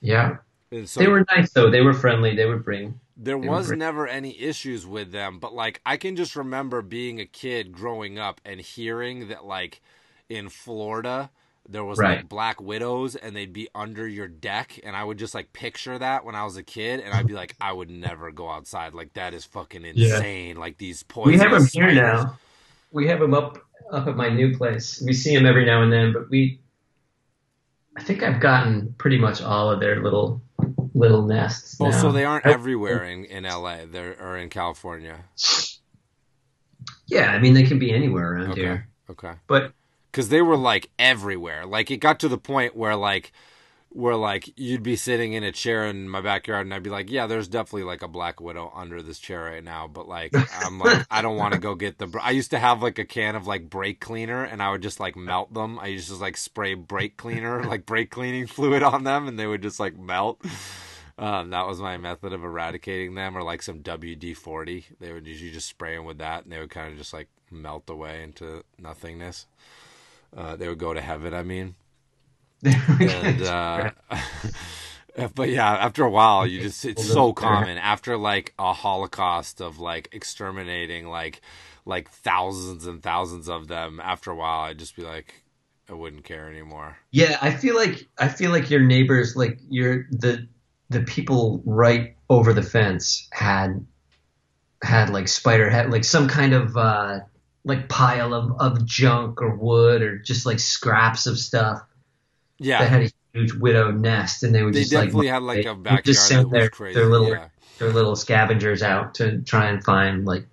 Yeah, so they were nice though. They were friendly. They would bring. There was were- never any issues with them, but like I can just remember being a kid growing up and hearing that like in Florida there was like black widows and they'd be under your deck and I would just like picture that when I was a kid and I'd be like I would never go outside like that is fucking Yeah. insane like these poison We have them here spiders. now. We have them up up at my new place. We see them every now and then, but we. I think I've gotten pretty much all of their little little nests. Oh, now. so they aren't everywhere in, in LA. They're or in California. Yeah, I mean they can be anywhere around Okay. here, Okay. but because they were like everywhere. Like it got to the point where like where like you'd be sitting in a chair in my backyard and I'd be like, yeah, there's definitely like a black widow under this chair right now, but like I'm like I don't want to go get the. br- I used to have like a can of like brake cleaner and I would just like melt them. I used to just like spray brake cleaner like brake cleaning fluid on them and they would just like melt. Um, that was my method of eradicating them, or like some WD forty. They would usually just spray them with that, and they would kind of just like melt away into nothingness. Uh, they would go to heaven. I mean, and uh, but yeah, after a while, you just it's so common. After like a holocaust of like exterminating like like thousands and thousands of them, after a while, I'd just be like, I wouldn't care anymore. Yeah, I feel like I feel like your neighbors, like your the the people right over the fence had had like spider had like some kind of uh like pile of, of junk or wood or just like scraps of stuff Yeah, that had a huge widow nest and they would they just definitely like had like a backyard just send their, their little yeah. their little scavengers out to try and find like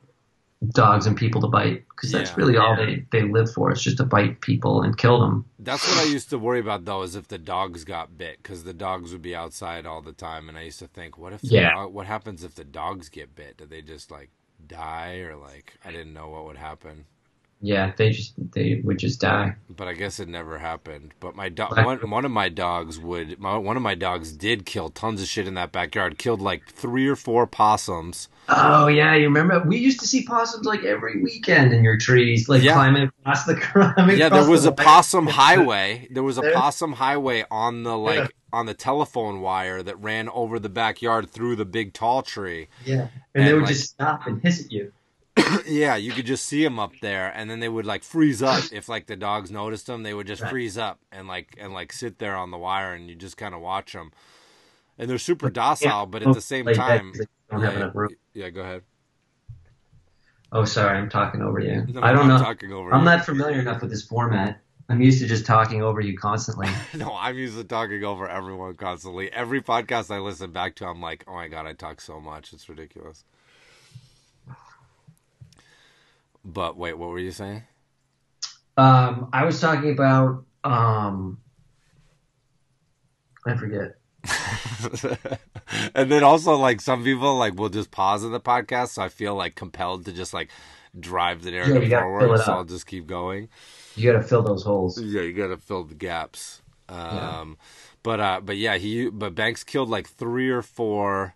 dogs and people to bite because that's Yeah. really all they they live for is just to bite people and kill them. That's what I used to worry about though, is if the dogs got bit, because the dogs would be outside all the time, and I used to think, what if Yeah. dog, what happens if the dogs get bit? Do they just like die, or like I didn't know what would happen? Yeah, they just they would just die. But I guess it never happened. But my dog, one, one of my dogs would, my, one of my dogs did kill tons of shit in that backyard. Killed like three or four possums. Oh yeah, you remember we used to see possums like every weekend in your trees, like Yeah. climbing across the climbing Yeah, there was the a possum highway. There was a possum highway on the like Yeah. on the telephone wire that ran over the backyard through the big tall tree. Yeah, and, they would like- just stop and hiss at you. yeah, you could just see them up there, and then they would like freeze up if like the dogs noticed them. They would just Right. freeze up and like and like sit there on the wire, and you just kind of watch them. And they're super docile, but at the same Like time, 'cause they don't yeah, yeah, go ahead. Oh, sorry, I'm talking over you. No, I don't I'm know. Talking over I'm you. not familiar enough with this format. I'm used to just talking over you constantly. No, I'm used to talking over everyone constantly. Every podcast I listen back to, I'm like, oh my god, I talk so much. It's ridiculous. But wait, what were you saying? Um, I was talking about um, I forget. and then also like some people like will just pause in the podcast, so I feel like compelled to just like drive the narrative fill forward. So. I'll just keep going. You got to fill those holes. Yeah, you got to fill the gaps. Um, Yeah. but uh, but yeah, he but Banks killed like three or four.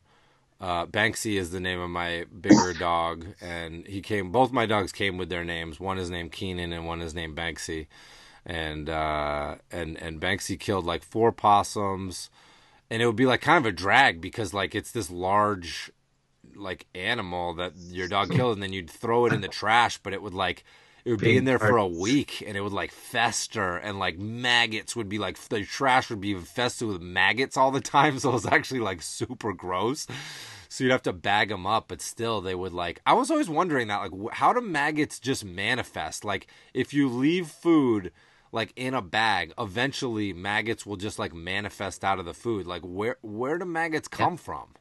Uh, Banksy is the name of my bigger dog, and he came. Both my dogs came with their names. One is named Keenan, and one is named Banksy. And uh, and and Banksy killed like four possums, and it would be like kind of a drag because like it's this large like animal that your dog killed, and then you'd throw it in the trash, but it would like it would be in there for a week, and it would like fester, and like maggots would be like the trash would be infested with maggots all the time, so it was actually like super gross. So you'd have to bag them up, but still they would like. I was always wondering that, like, how do maggots just manifest? Like, if you leave food like in a bag, eventually maggots will just like manifest out of the food. Like, where where do maggots come from?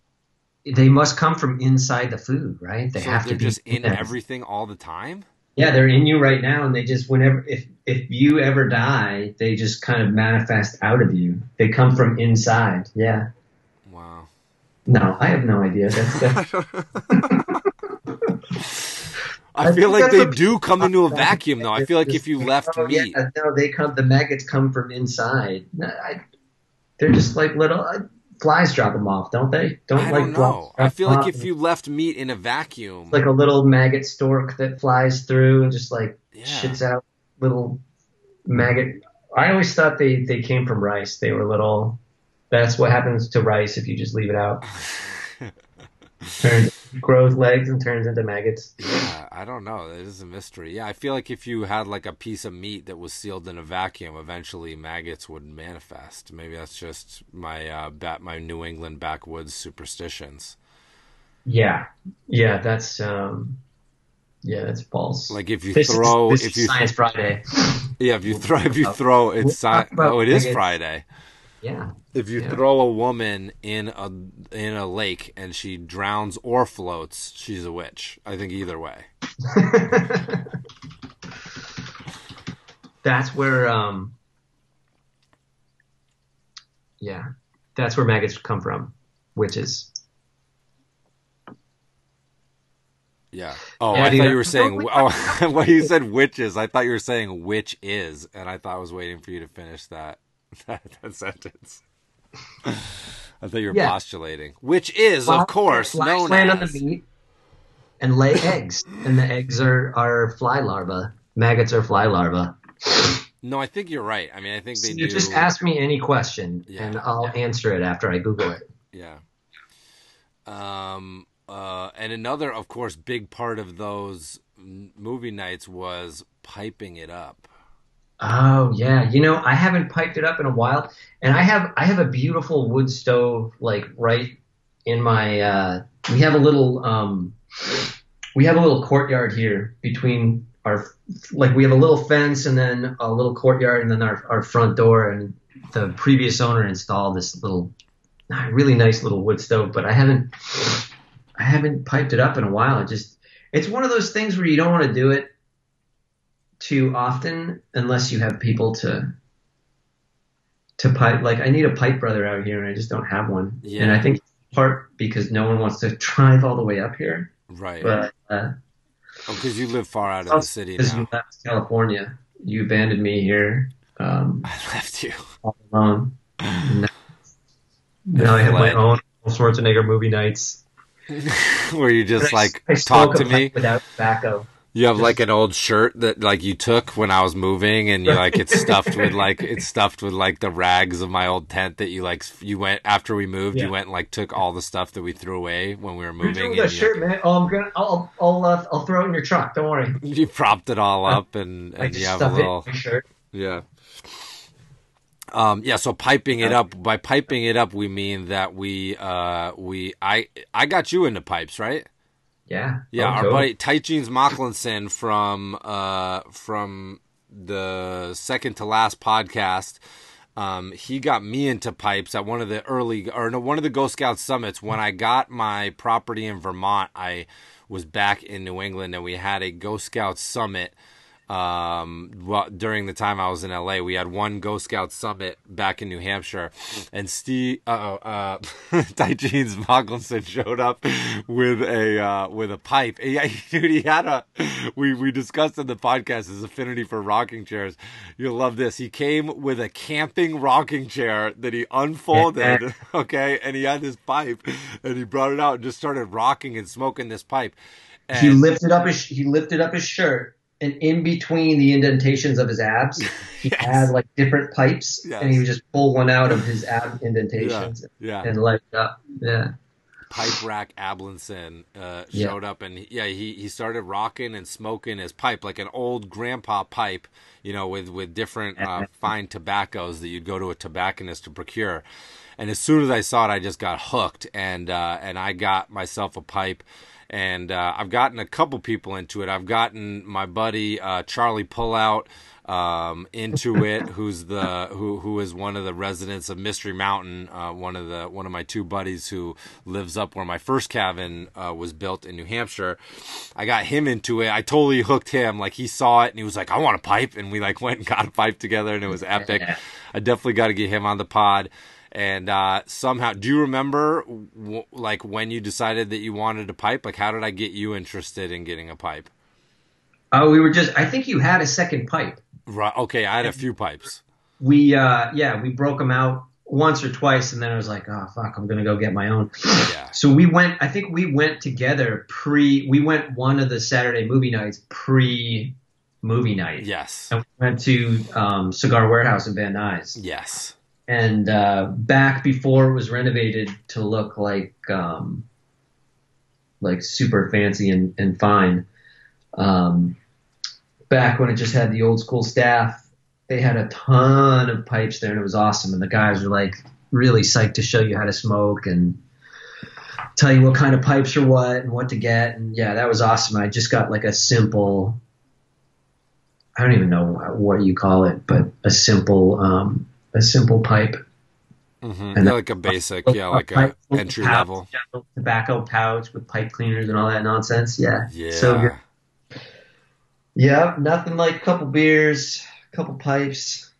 They must come from inside the food, right? They so have to be just in there. everything all the time. Yeah, they're in you right now, and they just whenever if if you ever die, they just kind of manifest out of you. They come from inside. Yeah. Wow. No, I have no idea. That's, that's I I feel like they do come into a vacuum, though. I feel like if you oh, left oh, meat, Yeah, no, they come. The maggots come from inside. I, they're just like little flies. Drop them off, don't they? Don't I like don't know. I feel like if you left meat in a vacuum, like a little maggot stork that flies through and just like Yeah. shits out little maggot. I always thought they, they came from rice. They were little. That's what happens to rice if you just leave it out. Turns grows legs and turns into maggots. yeah, I don't know. It is a mystery. Yeah, I feel like if you had like a piece of meat that was sealed in a vacuum, eventually maggots would manifest. Maybe that's just my uh, bat, my New England backwoods superstitions. Yeah, yeah, that's um, yeah, that's false. Like if you this throw, is, if you Science Friday. yeah, if you throw, if you throw, We'll si- oh, it is maggots. Friday. Yeah, If you Yeah. throw a woman in a in a lake and she drowns or floats, she's a witch. I think either way. that's where um, yeah, that's where maggots come from, witches. Yeah. Oh, Yeah, I thought you were saying. Oh, when you said witches, I thought you were saying which is, and I thought I was waiting for you to finish that that, that sentence. I thought you were Yeah. postulating, which is, of course, flies known land as. on the meat and lay eggs, and the eggs are are fly larvae. Maggots are fly larvae. No, I think you're right. I mean, I think they So do. just ask me any question, Yeah, and I'll answer it after I Google it. Yeah. Um. Uh. And another, of course, big part of those movie nights was piping it up. Oh yeah, you know I haven't piped it up in a while, and I have I have a beautiful wood stove like right in my. Uh, we have a little um, we have a little courtyard here between our like we have a little fence and then a little courtyard and then our our front door and the previous owner installed this little really nice little wood stove, but I haven't I haven't piped it up in a while. It just it's one of those things where you don't want to do it too often unless you have people to to pipe. Like I need a pipe brother out here, and I just don't have one. Yeah. And I think part because no one wants to drive all the way up here. Right. But uh, oh, because you live far out of the city because now. you left California, you abandoned me here um, I left you. all alone. now, now I have my own Schwarzenegger movie nights. Where you just like I talk smoke to me. without tobacco. You have like an old shirt that like you took when I was moving, and you like it's stuffed with like it's stuffed with like the rags of my old tent that you like you went after we moved. Yeah. You went and like took all the stuff that we threw away when we were moving. and that shirt, man? Oh, I'm gonna. I'll. I'll. Uh, I'll throw it in your truck. Don't worry. you propped it all up, and and you have a little it in my shirt. yeah. Um, yeah, so piping it up by piping it up, we mean that we uh we I I got you into pipes, right? Yeah. Yeah, Oh, our buddy Tight Jeans Mocklinson from uh from the second to last podcast. Um, he got me into pipes at one of the early or no one of the Ghost Scout summits when I got my property in Vermont. I was back in New England and we had a Ghost Scout summit um well, during the time I was in LA we had one Ghost Scout summit back in New Hampshire and Steve uh uh Ty Jeans Moglinson showed up with a uh with a pipe. Yeah dude he had a we we discussed in the podcast his affinity for rocking chairs. You'll love this. He came with a camping rocking chair that he unfolded okay? And he had this pipe and he brought it out and just started rocking and smoking this pipe. He lifted up his. He lifted up his shirt, and in between the indentations of his abs, he Yes. had like different pipes, Yes. and he would just pull one out of his ab indentations yeah and light it up. Yeah. pipe rack Ablinson uh, Yeah. showed up and he- yeah he, he started rocking and smoking his pipe like an old grandpa pipe you know with with different uh, fine tobaccos that you'd go to a tobacconist to procure and as soon as I saw it I just got hooked and uh, and I got myself a pipe and uh, I've gotten a couple people into it I've gotten my buddy uh, Charlie Pullout um, into it, who's the who who is one of the residents of Mystery Mountain, uh, one of the one of my two buddies who lives up where my first cabin uh, was built in New Hampshire. I got him into it. I totally hooked him. Like he saw it and he was like, "I want a pipe," and we like went and got a pipe together, and it was epic. I definitely got to get him on the pod. And uh, somehow, do you remember w- like when you decided that you wanted a pipe? Like, how did I get you interested in getting a pipe? Oh, we were just. I think you had a second pipe. Right. Okay, I had a few pipes. We. uh Yeah, we broke them out once or twice, and then I was like, oh fuck, I'm gonna go get my own. Yeah. So we went. I think we went together pre. We went one of the Saturday movie nights pre movie night. Yes. And we went to um, Cigar Warehouse in Van Nuys. Yes. And uh, back before it was renovated to look like um, like super fancy and, and fine. Um, back when it just had the old school staff, they had a ton of pipes there, and it was awesome. And the guys were like really psyched to show you how to smoke and tell you what kind of pipes are what and what to get. And yeah, that was awesome. I just got like a simple. I don't even know what you call it, but a simple, um, a simple pipe. hmm And Yeah, like a basic, yeah, like a entry pouch, level. tobacco pouch with pipe cleaners and all that nonsense. Yeah, Yeah. so good. Yeah, nothing like a couple beers, a couple pipes,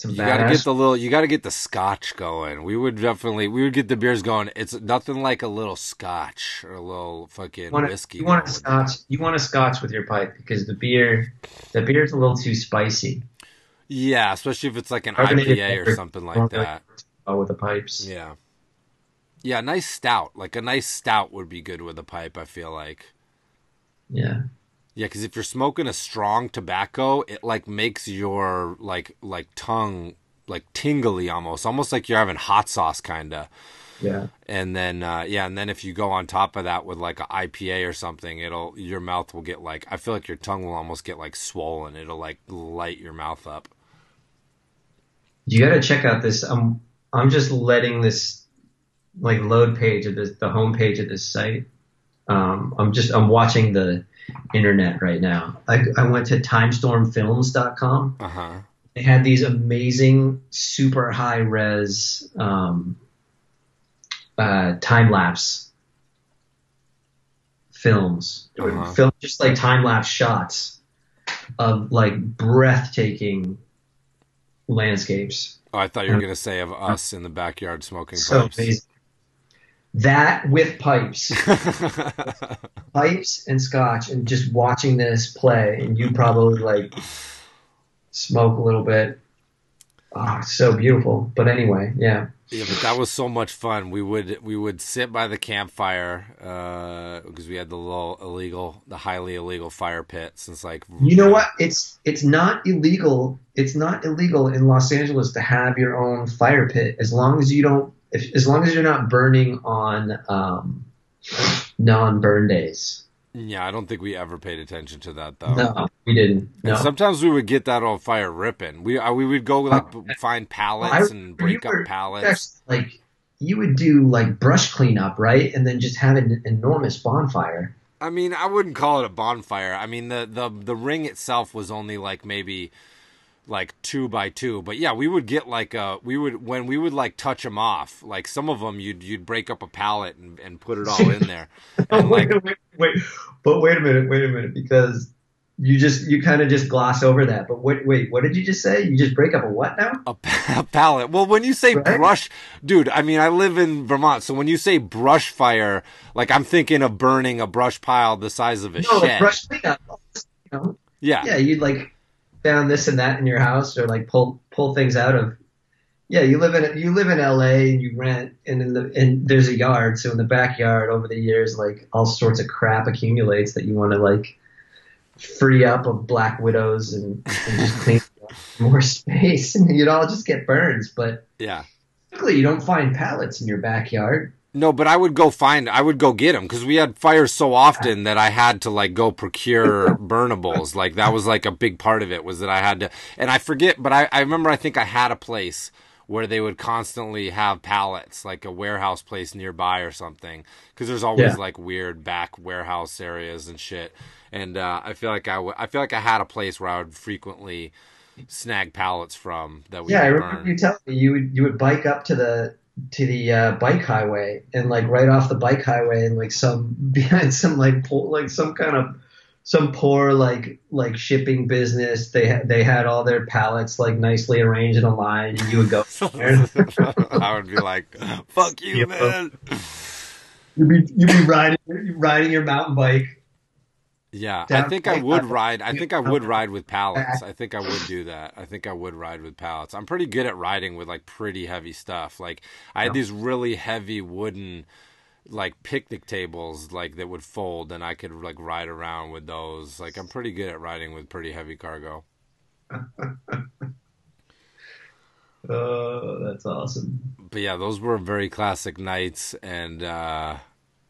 some You gotta get the little. You gotta get the scotch going. We would definitely. We would get the beers going. It's nothing like a little scotch or a little fucking you want, a, whiskey. you want a scotch. You want a scotch with your pipe because the beer, the beer's a little too spicy. Yeah, especially if it's like an Carbonated IPA or something like that. Oh, with the pipes. Yeah. Yeah, nice stout. Like a nice stout would be good with a pipe. I feel like. Yeah. Yeah, because if you're smoking a strong tobacco, it like makes your like like tongue like tingly almost, almost like you're having hot sauce kind of. Yeah. and then uh, yeah, and then if you go on top of that with like a IPA or something, it'll your mouth will get like I feel like your tongue will almost get like swollen. It'll like light your mouth up. You got to check out this. I'm I'm just letting this like load page of this the home page of this site. Um, I'm just I'm watching the internet right now. I, I went to timestormfilms.com. Uh huh. They had these amazing super high res um, uh, time lapse films, Uh-huh. film just like time lapse shots of like breathtaking landscapes. Oh, I thought you were um, gonna say of uh, us in the backyard smoking So pipes. amazing. That with pipes, pipes and scotch, and just watching this play, and you probably like smoke a little bit. Oh, so beautiful. But anyway, yeah. Yeah, but that was so much fun. We would we would sit by the campfire because we had the little illegal, the highly illegal fire pit. Since like You know what? It's it's not illegal. It's not illegal in Los Angeles to have your own fire pit as long as you don't. If, as long as you're not burning on um, non-burn days. Yeah, I don't think we ever paid attention to that though. No, we didn't. No. Sometimes we would get that on fire ripping. We uh, we would go like b- find pallets I- and break up pallets. like you would do like brush cleanup, right? And then just have an enormous bonfire. I mean, I wouldn't call it a bonfire. I mean, the the the ring itself was only like maybe like two by two. But yeah, we would get like a we would when we would like touch them off. Like some of them, you'd you'd break up a pallet and, and put it all in there. And like wait, wait, wait, but wait a minute, wait a minute, because you just you kind of just gloss over that. But wait, wait, what did you just say? You just break up a what now? a, pa- pallet. Well, when you say Right? brush, dude, I mean, I live in Vermont, so when you say brush fire, like I'm thinking of burning a brush pile the size of a No, shed. brush cleanup. You know? yeah. Yeah, you'd like found this and that in your house, or like pull pull things out of. Yeah, you live in you live in LA and you rent, and in the and there's a yard. So in the backyard, over the years, like all sorts of crap accumulates that you want to like free up of black widows and, and just clean up more space, and you'd all just get burns. But Yeah. typically, you don't find pallets in your backyard. No, but I would go find, I would go get them because we had fires so often that I had to like go procure burnables. Like that was like a big part of it was that I had to, and I forget, but I, I remember I think I had a place where they would constantly have pallets, like a warehouse place nearby or something. Because there's always Yeah. like weird back warehouse areas and shit. And uh, I feel like I I feel like I had a place where I would frequently snag pallets from that we Yeah, I remember burn. you telling me you would you would bike up to the to the uh, bike highway and like right off the bike highway and like some behind some like po- like some kind of some poor like like shipping business they had they had all their pallets like nicely arranged in a line and you would go there. I would be like, "Fuck you, Yeah. man." you'd be you'd be riding riding your mountain bike Yeah, I think I would ride. I think I would ride with pallets. I think I would do that. I think I would ride with pallets. I'm pretty good at riding with like pretty heavy stuff. Like I had these really heavy wooden like picnic tables like that would fold and I could like ride around with those. Like I'm pretty good at riding with pretty heavy cargo. oh that's awesome But yeah, those were very classic nights and uh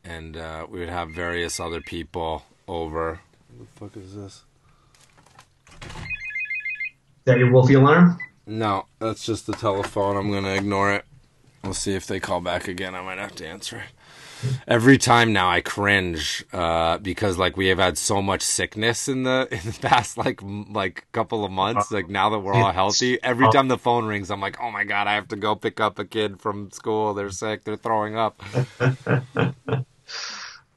and uh we would have various other people over. What the fuck is this? is that your Wolfie alarm No, that's just the telephone. I'm gonna ignore it. We'll see if they call back again. I might have to answer it. Every time now, I cringe uh, because like we have had so much sickness in the in the past like m- like couple of months. Like now that we're all healthy, every time the phone rings, I'm like, oh my god, I have to go pick up a kid from school. They're sick. They're throwing up.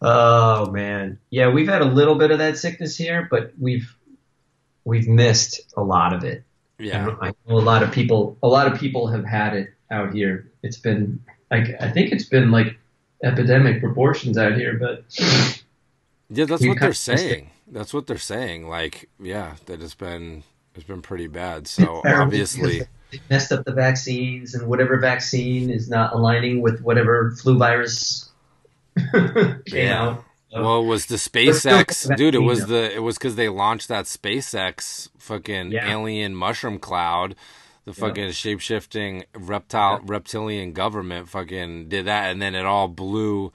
Oh man, yeah, we've had a little bit of that sickness here, but we've we've missed a lot of it. Yeah, I know a lot of people. A lot of people have had it out here. It's been like I think it's been like epidemic proportions out here, but yeah, that's what they're kinda missed it. saying. That's what they're saying. Like, yeah, that it's been it's been pretty bad. So obviously. they messed up the vaccines, and whatever vaccine is not aligning with whatever flu virus Yeah. out. So- Well, it was the SpaceX, dude. It was the it was because they launched that SpaceX fucking Yeah. alien mushroom cloud the fucking shape shifting reptile reptilian government fucking did that, and then it all blew,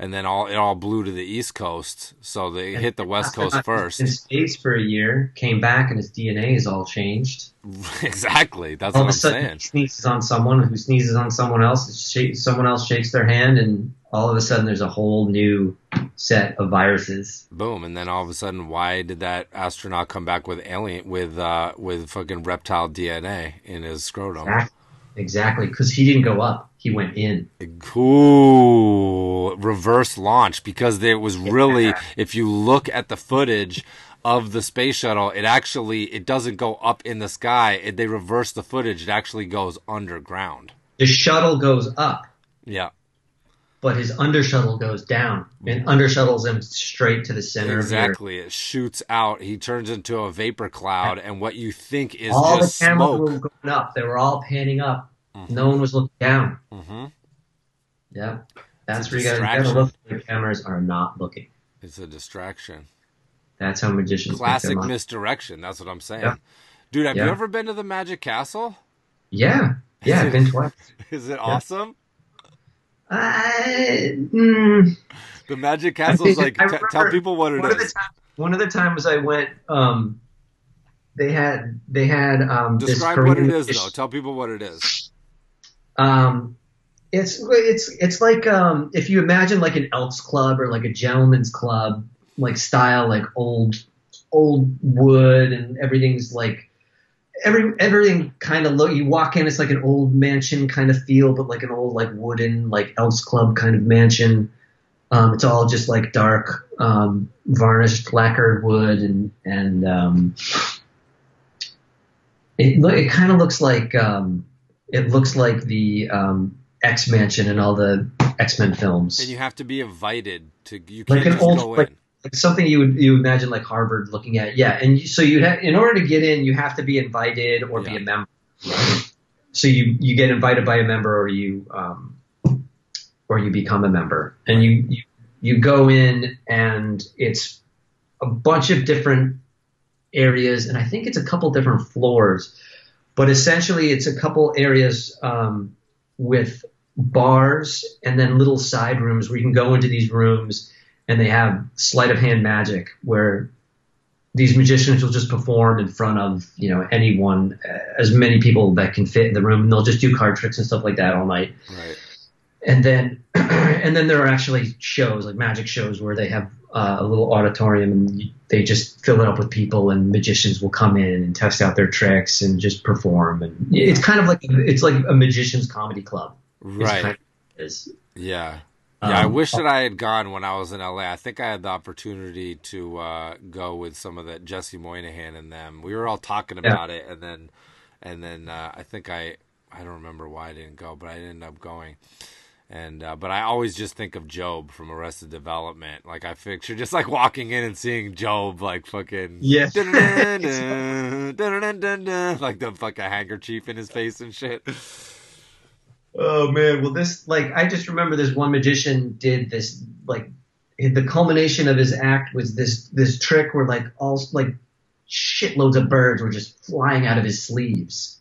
and then all it all blew to the east coast. So they hit the west coast first. in space for a year, came back, and his DNA is all changed. exactly. That's all what of I'm a sudden, saying. he sneezes on someone who sneezes on someone else. Someone else shakes their hand, and all of a sudden, there's a whole new set of viruses. Boom, and then all of a sudden, why did that astronaut come back with alien with uh with fucking reptile DNA in his scrotum? Exactly, exactly, because he didn't go up; he went in. Ooh, reverse launch because it was really, if you look at the footage of the space shuttle, it actually it doesn't go up in the sky. It, they reverse the footage; it actually goes underground. The shuttle goes up, Yeah, but his under shuttle goes down, and under shuttles him straight to the center exactly. It shoots out. He turns into a vapor cloud, and what you think is. All the just cameras smoke. were going up; they were all panning up. No one was looking down. hmm Yeah, that's where you got to look. The cameras are not looking. It's a distraction. That's how magicians. Classic misdirection. That's what I'm saying. Yeah. Dude, have you ever been to the Magic Castle? Yeah, yeah, I've been twice. Is it awesome? I, mm, The Magic I Castle's think- like t- tell people what it one of is. times, one of the times I went, um, they had they had um, this Describe what it is though. Tell people what it is. Um, it's it's it's like um, if you imagine like an Elks Club or like a gentleman's club, like style, like old old wood and everything's like every everything kind of look. You walk in, it's like an old mansion kind of feel, but like an old like wooden like Elks Club kind of mansion. Um, it's all just like dark, um, varnished lacquered wood, and and um, it it kind of looks like um, it looks like the um, X Mansion and all the X Men films, And you have to be invited to. You Like can't an just old- go like- in. like something you would you imagine like Harvard looking at. Yeah, and you, so you have in order to get in, you have to be invited or be a member. So you you get invited by a member, or you um, or you become a member, and you you you go in, and it's a bunch of different areas, and I think it's a couple different floors, but essentially it's a couple areas um, with bars and then little side rooms where you can go into these rooms and they have sleight of hand magic where these magicians will just perform in front of you know anyone uh, as many people that can fit in the room and they'll just do card tricks and stuff like that all night Right. And then and then there are actually shows like magic shows where they have uh, a little auditorium and they just fill it up with people and magicians will come in and test out their tricks and just perform and it's kind of like it's like a magician's comedy club Right. kind of. Yeah. Yeah, I Um, wish that I had gone when I was in LA. I think I had the opportunity to uh, go with some of that Jesse Moynihan and them. We were all talking Yeah. about it, and then, and then uh, I think I, I don't remember why I didn't go, but I ended up going. And uh, but I always just think of Gob from Arrested Development. Like I picture just like walking in and seeing Gob like fucking Yeah. like the fucking handkerchief in his face and shit. Oh man, well this like I just remember this one magician did this like the culmination of his act was this this trick where like all like shitloads of birds were just flying out of his sleeves.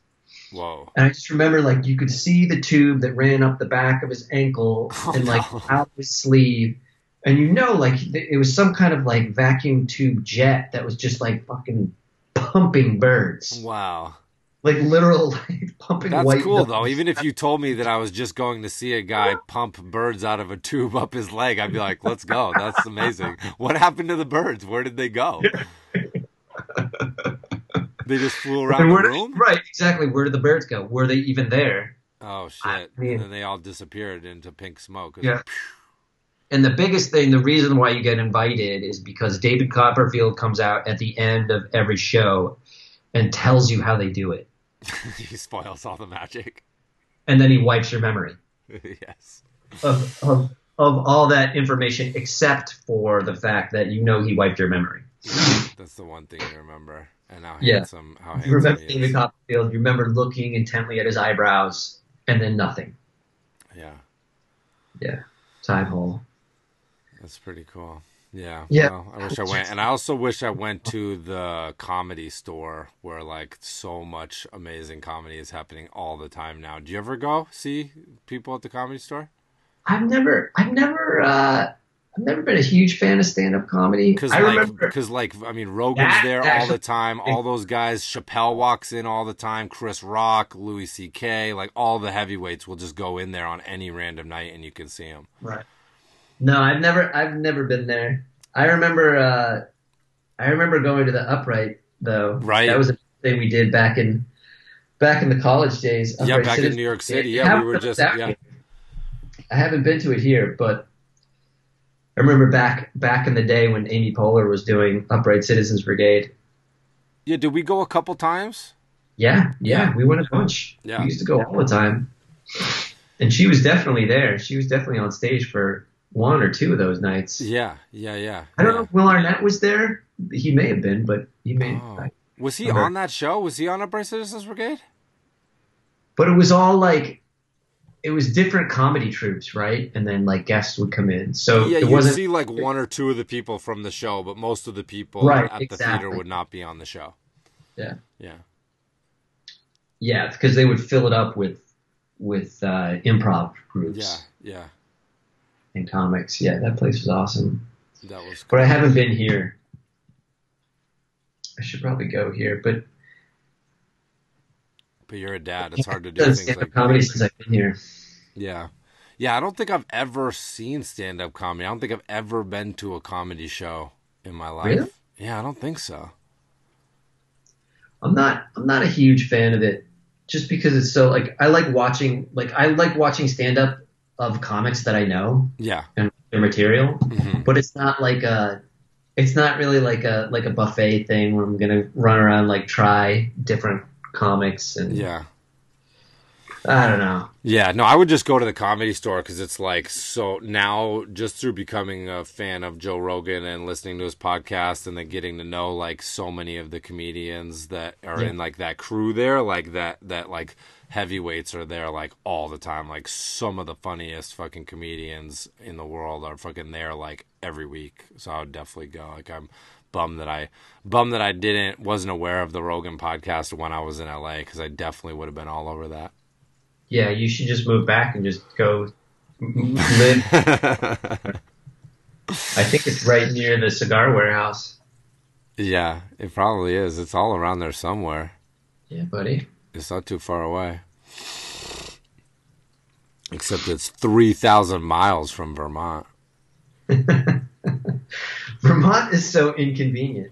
Whoa. And I just remember like you could see the tube that ran up the back of his ankle Oh, and like oh, no. out his sleeve. And you know, like it was some kind of like vacuum tube jet that was just like fucking pumping birds, Wow. like literal like pumping That's white. cool though. Even if you told me that I was just going to see a guy pump birds out of a tube up his leg, I'd be like, "Let's go." That's amazing. What happened to the birds? Where did they go? they just flew around the room. right, exactly. Where did the birds go? Were they even there? Oh shit! I mean- and then they all disappeared into pink smoke. Yeah. like, And the biggest thing, the reason why you get invited is because David Copperfield comes out at the end of every show and tells you how they do it. he spoils all the magic. And then he wipes your memory yes. of, of, of all that information except for the fact that you know he wiped your memory. That's the one thing you remember. And how Yeah. handsome, how You remember he David. Copperfield, you remember looking intently at his eyebrows and then nothing. Yeah, Yeah. Side hole. that's pretty cool. Yeah. Yeah. Well, I wish I went, and I also wish I went to the comedy store where like so much amazing comedy is happening all the time now. Do you ever go see people at the comedy store? I've never, I've never, uh, I've never been a huge fan of stand-up comedy. Because I like, remember, because like, I mean, Rogan's That there all the time. All those guys. Chappelle walks in all the time. Chris Rock, Louis C.K. Like all the heavyweights will just go in there on any random night, and you can see them. right? No, I've never, I've never been there. I remember, uh, I remember going to the Upright though. Right. That was a thing we did back in, back in the college days. Yeah, Upright back in New York City. Yeah, we were just yeah. I haven't been to it here, but I remember back back in the day when Amy Poehler was doing Upright Citizens Brigade. Yeah, did we go a couple times? Yeah, yeah, we went a bunch. Yeah. We used to go all the time. And she was definitely there. She was definitely on stage for one or two of those nights. Yeah, yeah, yeah. I don't yeah. know if Will Arnett was there. He may have been, but he may. Oh. Was he on that show? Was he on Upright Citizens Brigade? But it was all like, it was different comedy troops, right? And then like guests would come in. So yeah, you see like one or two of the people from the show, but most of the people Right, at the theater would not be on the show. Yeah. Yeah. Yeah, because they would fill it up with with uh, improv groups Yeah. Yeah, and comics. Yeah, that place was awesome. That was But I haven't been here. I should probably go here, but But you're a dad. It's hard to do things like comedy that. since I've been here. Yeah. Yeah, I don't think I've ever seen stand up comedy. I don't think I've ever been to a comedy show in my life. Really? Yeah, I don't think so. I'm not. I'm not a huge fan of it, just because it's so like I like watching like I like watching stand up of comics that I know Yeah. and their material, hmm but it's not like a. It's not really like a like a buffet thing where I'm gonna run around like try different comics and Yeah. I don't know. Yeah, no, I would just go to the comedy store because it's like so now just through becoming a fan of Joe Rogan and listening to his podcast and then getting to know like so many of the comedians that are Yeah. in like that crew there, like that that like heavyweights are there like all the time. Like some of the funniest fucking comedians in the world are fucking there like every week. So I would definitely go. Like I'm bummed that I bummed that I didn't wasn't aware of the Rogan podcast when I was in LA because I definitely would have been all over that. Yeah, you should just move back and just go live. I think it's right near the cigar warehouse. Yeah, it probably is. It's all around there somewhere. Yeah, buddy. It's not too far away. Except it's 3,000 miles from Vermont. Vermont is so inconvenient.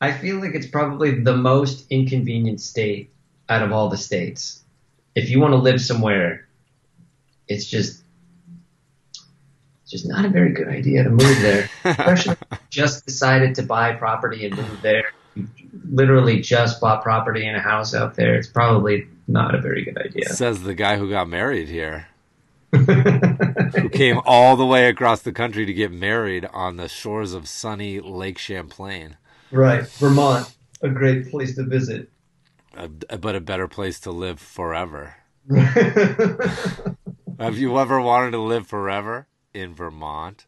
I feel like it's probably the most inconvenient state out of all the states. If you want to live somewhere, it's just it's just not a very good idea to move there. Especially if you just decided to buy property and move there. You literally just bought property and a house out there. It's probably not a very good idea. Says the guy who got married here, who came all the way across the country to get married on the shores of sunny Lake Champlain. right. Vermont, a great place to visit. A, but a better place to live forever. Have you ever wanted to live forever in Vermont?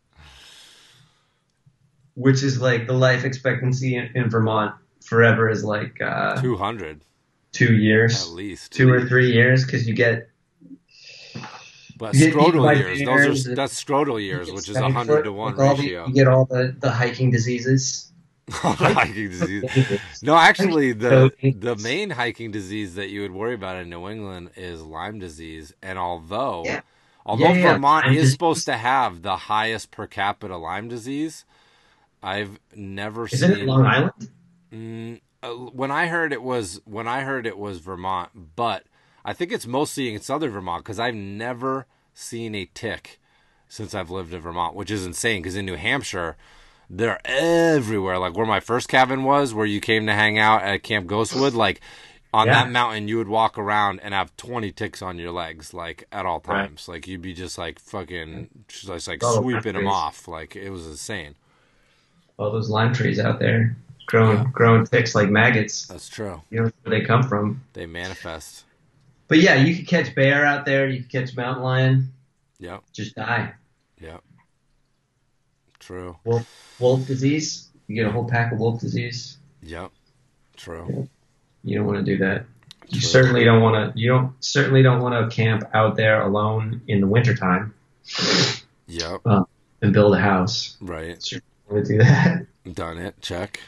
which is like the life expectancy in, in Vermont forever is like uh, 200 two years, at least. two or three years, because you get But You get eaten by scrotal years, those are that's scrotal years, which is a hundred to one all the- ratio. you get all the, the hiking diseases. hiking disease. No, actually, the the main hiking disease that you would worry about in New England is Lyme disease, and although Yeah. although Yeah, yeah, Vermont Lyme is disease. supposed to have the highest per capita Lyme disease, I've never Isn't seen. it Long Island? Mm, uh, when I heard it was when I heard it was Vermont, but I think it's mostly in southern Vermont because I've never seen a tick since I've lived in Vermont, which is insane. Because in New Hampshire, they're everywhere. Like where my first cabin was, where you came to hang out at Camp Ghostwood, like on Yeah. that mountain, you would walk around and have twenty ticks on your legs, like at all times. Like you'd be just like fucking, just like Oh, sweeping them off. Like it was insane. All those lime trees out there growing Yeah. growing ticks like maggots. That's true. You know where they come from. They manifest. But yeah, you could catch bear out there. You could catch mountain lion. Yep. Just die. Yep. True. Wolf, wolf disease. You get a whole pack of wolf disease. Yep. True. You don't want to do that. You True. certainly don't want to. You don't certainly don't want to camp out there alone in the wintertime Yep. Uh, and build a house. Right. So you want to do that. Done it. Check.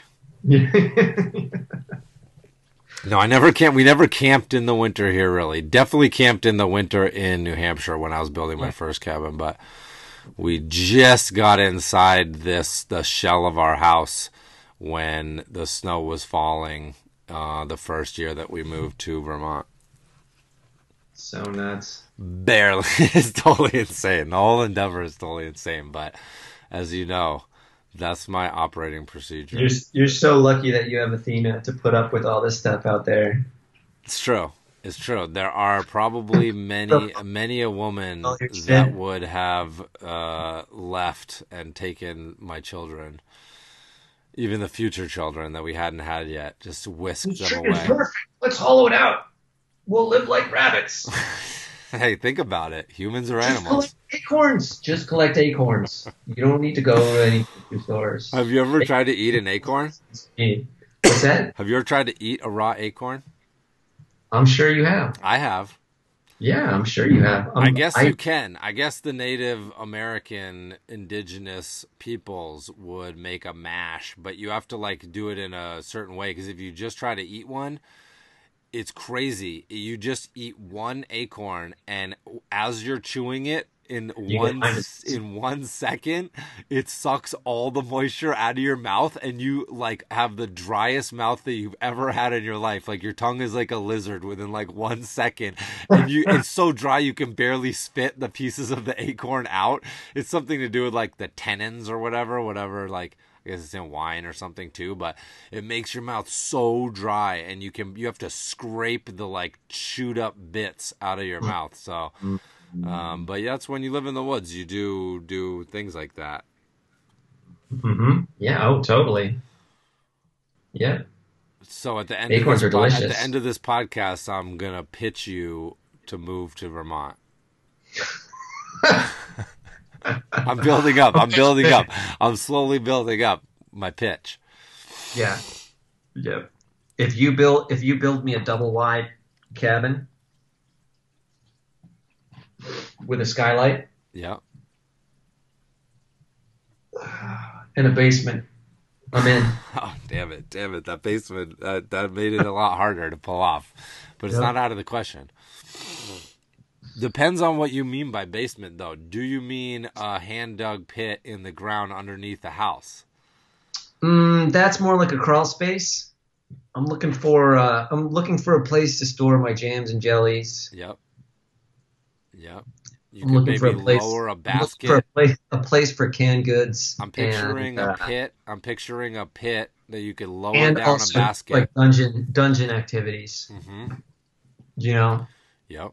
No, I never camp. We never camped in the winter here. Really, definitely camped in the winter in New Hampshire when I was building my first cabin. But we just got inside this the shell of our house when the snow was falling. Uh, the first year that we moved to Vermont, so nuts. barely. it's totally insane. The whole endeavor is totally insane. But as you know, that's my operating procedure. You're you're so lucky that you have Athena to put up with all this stuff out there. It's true. It's true. There are probably many, many a woman that would have uh, left and taken my children, even the future children that we hadn't had yet, just whisked them away. perfect. Let's hollow it out. We'll live like rabbits. hey, think about it. Humans are animals. acorns. Just collect acorns. You don't need to go to any stores. Have you ever tried to eat an acorn? What's that? Have you ever tried to eat a raw acorn? I'm sure you have. I have. Yeah, I'm sure you have. Um, I guess you can. I guess the Native American indigenous peoples would make a mash, but you have to like do it in a certain way because if you just try to eat one, it's crazy. You just eat one acorn and as you're chewing it in You one in one second, it sucks all the moisture out of your mouth and you like have the driest mouth that you've ever had in your life. Like your tongue is like a lizard within like one second. And you it's so dry you can barely spit the pieces of the acorn out. It's something to do with like the tannins or whatever, whatever like I guess it's in wine or something too, but it makes your mouth so dry and you can you have to scrape the like chewed up bits out of your mouth. So um, but that's when you live in the woods. You do do things like that. hmm Yeah. Oh, totally. Yeah. So at the end Acorns of this are po- at the end of this podcast, I'm gonna pitch you to move to Vermont. I'm building up. I'm building up. I'm slowly building up my pitch. Yeah. Yeah. If you build if you build me a double wide cabin with a skylight Yeah. In a basement, I'm in. Oh damn it! Damn it! That basement that that made it a lot harder to pull off, but it's Yep. not out of the question. Depends on what you mean by basement, though. Do you mean a hand dug pit in the ground underneath the house? Mm, that's more like a crawl space. I'm looking for uh, I'm looking for a place to store my jams and jellies. Yep. Yep. You I'm could looking for a place. lower a basket. for a place, a place for canned goods. I'm picturing and, a uh, pit. I'm picturing a pit that you could lower and down also a basket. like dungeon dungeon activities. Mm-hmm. You know, Yep.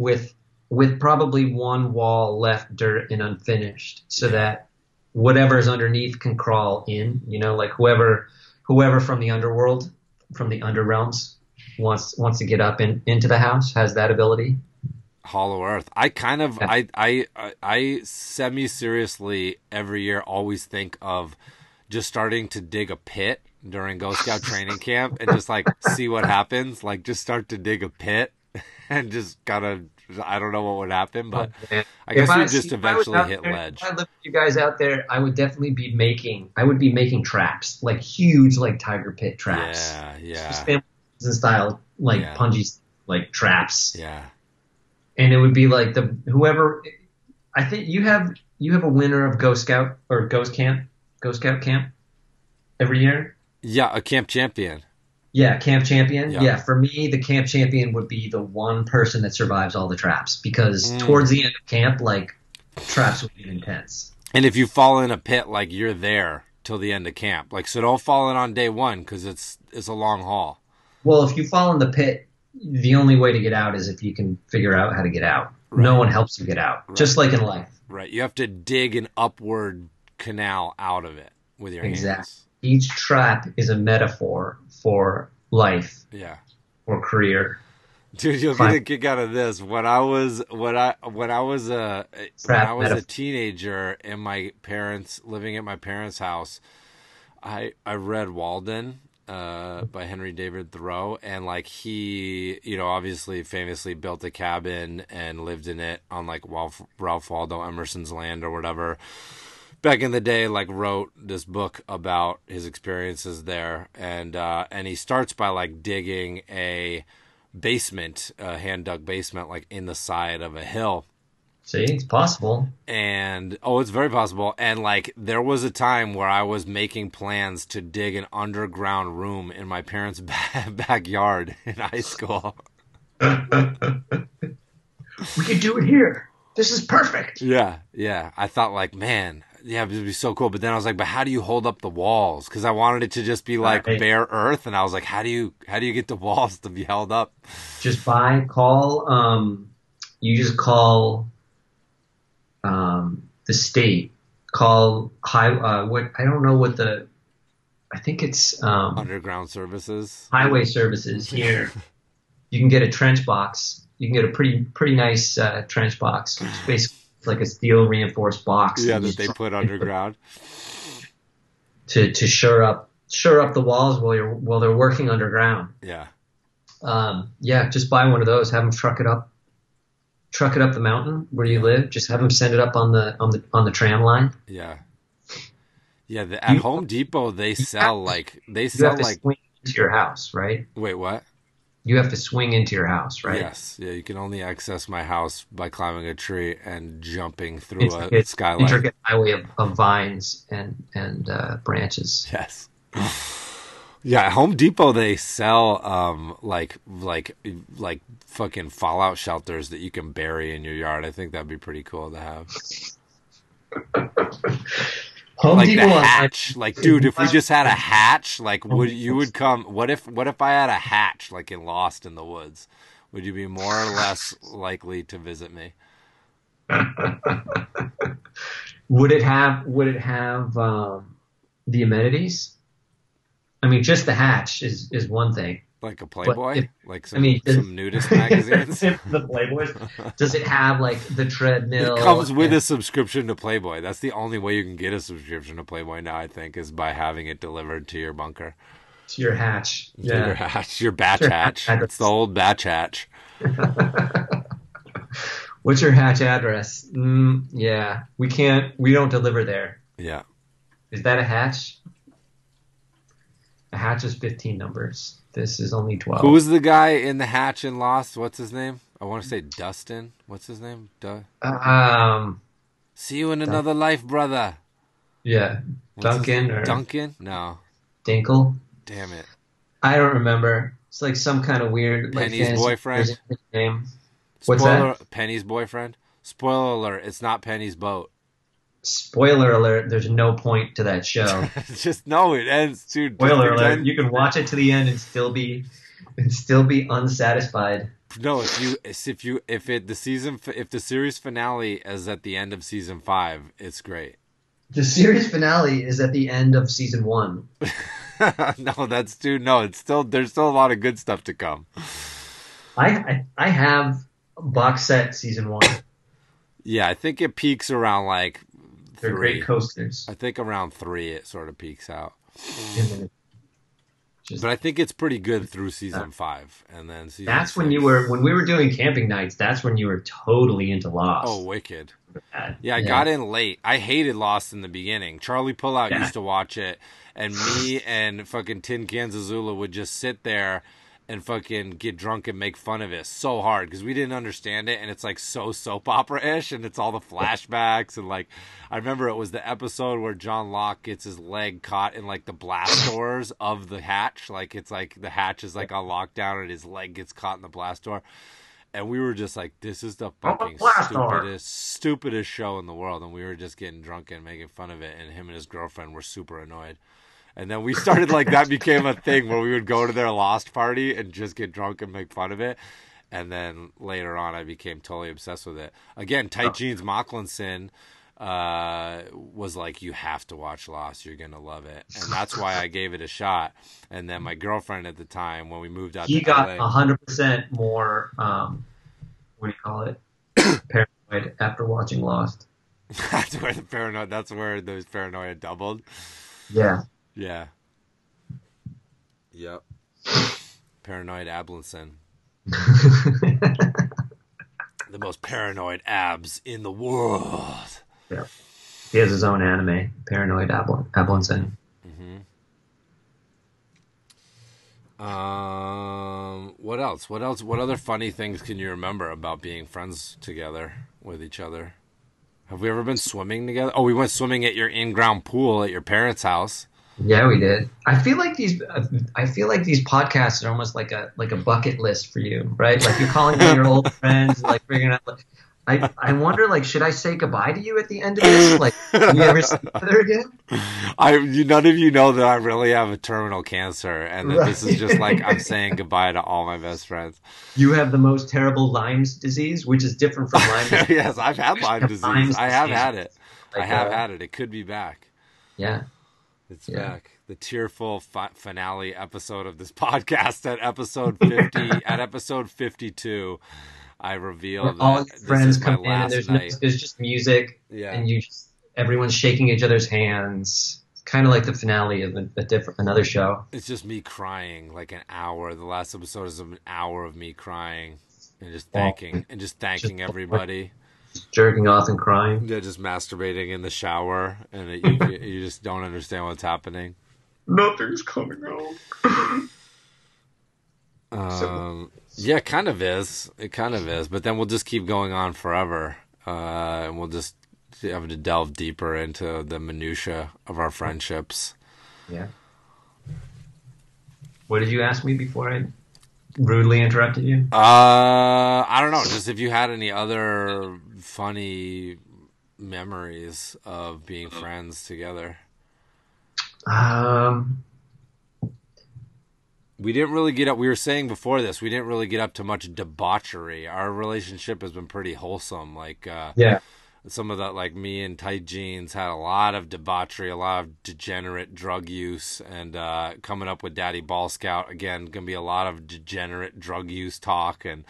With with probably one wall left dirt and unfinished, so that whatever's underneath can crawl in. You know, like whoever whoever from the underworld, from the underrealms, wants wants to get up in, into the house has that ability. Hollow Earth. I kind of, Yeah. I, I, I, I semi seriously every year always think of just starting to dig a pit during Ghost Scout training camp and just like see what happens. Like just start to dig a pit and just kind of, I don't know what would happen, but oh, Man. I guess you just if I was eventually hit there, ledge. If I lived you guys out there, I would definitely be making. I would be making traps, like huge, like tiger pit traps. Yeah, Just yeah, family style, like Yeah. punji, like traps. yeah. And it would be like the whoever. I think you have you have a winner of Ghost Scout or Ghost Camp, Ghost Scout Camp every year. Yeah, a camp champion. Yeah, camp champion. Yeah. Yeah. for me, the camp champion would be the one person that survives all the traps because Mm. towards the end of camp, like traps would be intense. And if you fall in a pit, like you're there till the end of camp. Like, so don't fall in on day one because it's it's a long haul. Well, if you fall in the pit, the only way to get out is if you can figure out how to get out. No one helps you get out, Right. just like in life. Right. You have to dig an upward canal out of it with your Exactly. hands. Exactly. Each trap is a metaphor for life Yeah. or career. Dude, you'll Fine. get a kick out of this. When I was when I when I was a when I was a teenager in my parents living at my parents' house, I I read Walden uh, by Henry David Thoreau, and like he, you know, obviously famously built a cabin and lived in it on like Ralph, Ralph Waldo Emerson's land or whatever. Back in the day, like wrote this book about his experiences there, and uh, and he starts by like digging a basement, a hand dug basement, like in the side of a hill See, it's possible. and oh it's very possible and like there was a time where i was making plans to dig an underground room in my parents ba- backyard in high school We could do it here. This is perfect. yeah yeah i thought like man yeah it would be so cool but then i was like but how do you hold up the walls because i wanted it to just be like Right. bare earth and i was like how do you how do you get the walls to be held up Just buy, call. Um, you just call um, the state. Call high. Uh, what I don't know what the. I think it's um, underground services highway services here. you can get a trench box. You can get a pretty pretty nice uh, trench box. It's basically like a steel reinforced box. yeah that they put underground to to shore up shore up the walls while you're while they're working underground. yeah Um, yeah, just buy one of those. Have them truck it up, truck it up the mountain where you live. Just have them send it up on the on the on the tram line. yeah yeah the, at You- home depot they sell like they sell to like into your house, right? wait what You have to swing into your house, right? Yes, yeah. You can only access my house by climbing a tree and jumping through It's, a it's skylight. intricate highway of, of vines and and uh, branches. Yes. Yeah, at Home Depot they sell um like like like fucking fallout shelters that you can bury in your yard. I think that'd be pretty cool to have. Home Like Depot the online- hatch. Like dude, if we just had a hatch, like would you would come what if what if I had a hatch like in Lost in the Woods? Would you be more or less likely to visit me? Would it have Would it have um, the amenities? I mean, just the hatch is is one thing. Like a Playboy? if- like some, mean, does- some nudist magazines? the Playboys. Does it have like the treadmill? It comes with and- a subscription to Playboy. That's the only way you can get a subscription to Playboy now, I think, is by having it delivered to your bunker. to your hatch. To your hatch, your batch Your hatch. hatch. It's the old batch hatch. What's your hatch address? Mm, yeah, we can't. We don't deliver there. Yeah. Is that a hatch? A hatch is fifteen numbers. This is only twelve. Who's the guy in the hatch and Lost? What's his name? I want to say Dustin. What's his name? Du- um? See you in another life, brother. Yeah, What's Duncan or Duncan? No. Dinkle. Damn it. I don't remember. It's like some kind of weird like Penny's boyfriend? name. What's Spoiler Penny's boyfriend? Spoiler alert, it's not Penny's boat. Spoiler alert: There's no point to that show. Just no, it ends, dude. Spoiler alert: You can watch it to the end and still be, and still be unsatisfied. No, if you if you if it the season if the series finale is at the end of season five, it's great. The series finale is at the end of season one. no, that's dude. No, it's still there's still a lot of good stuff to come. I I, I have box set season one. Yeah, I think it peaks around like They're three. great coasters. I think around three it sort of peaks out, Just, but I think it's pretty good through season five, and then season that's when you were when we were doing camping nights. That's when you were totally into Lost. Oh, wicked! That- Yeah, I got in late. I hated Lost in the beginning. Charlie Pullout Yeah. used to watch it, and me and fucking Tin Can Zazula would just sit there and fucking get drunk and make fun of it so hard because we didn't understand it, and it's like so soap opera ish, and it's all the flashbacks and like I remember it was the episode where John Locke gets his leg caught in like the blast doors of the hatch, like it's like the hatch is like on lockdown and his leg gets caught in the blast door. And we were just like, "This is the oh, fucking blast door. stupidest, stupidest show in the world." And we were just getting drunk and making fun of it. And him and his girlfriend were super annoyed. And then we started like that became a thing where we would go to their lost party and just get drunk and make fun of it. And then later on, I became totally obsessed with it. Again, tight jeans, Mocklinson. uh, was like, "You have to watch Lost. You're gonna love it," and that's why I gave it a shot. And then my girlfriend at the time, when we moved out, He got hundred percent more. Um, what do you call it? Paranoid after watching Lost. that's where the paranoid. That's where those paranoia doubled. Yeah. Yeah. Yep. Paranoid Ablinson. The most paranoid abs in the world. Yeah. He has his own anime, Paranoid Abl- Ablinson. Um, what else? What else? What other funny things can you remember about being friends together with each other? Have we ever been swimming together? Oh, we went swimming at your in-ground pool at your parents' house. Yeah, we did. I feel like these. I feel like these podcasts are almost like a like a bucket list for you, right? Like you're calling all your old friends, like figuring out. Like, I I wonder, like, should I say goodbye to you at the end of this? Like, do we ever see each other again? I you, none of you know that I really have a terminal cancer, and that this is just like I'm saying goodbye to all my best friends. You have the most terrible Lyme's disease, which is different from Lyme. disease. yes, I've had Lyme disease. Lyme's I have disease. had it. I have uh, had it. It could be back. Yeah. It's Yeah. back. The tearful fi- finale episode of this podcast at episode 50 at episode 52 I reveal Where that all your friends come in and there's no, there's just music yeah. and you just everyone's shaking each other's hands. Kind of like the finale of a, a different another show. It's just me crying like an hour. The last episode is an hour of me crying and just thanking and just thanking just- everybody. Just jerking off and crying. Yeah, just masturbating in the shower and it, you, you just don't understand what's happening. Nothing's coming out. Um, yeah, kind of is. It kind of is. But then we'll just keep going on forever, uh, and we'll just have to delve deeper into the minutia of our friendships. Yeah. What did you ask me before I rudely interrupted you? Uh, I don't know. Just if you had any other funny memories of being friends together. Um, We didn't really get up. We were saying before this, we didn't really get up to much debauchery. Our relationship has been pretty wholesome. Like, uh, yeah. some of that like me and tight jeans had a lot of debauchery a lot of degenerate drug use and uh coming up with daddy ball scout again gonna be a lot of degenerate drug use talk and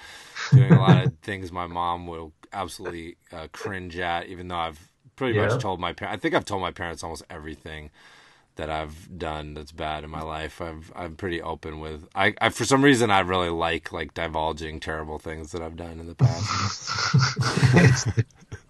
doing a lot of things my mom will absolutely uh, cringe at even though i've pretty Yeah. much told my parents i think i've told my parents almost everything that I've done that's bad in my life. I've I'm pretty open with. I, I for some reason I really like like divulging terrible things that I've done in the past. it's,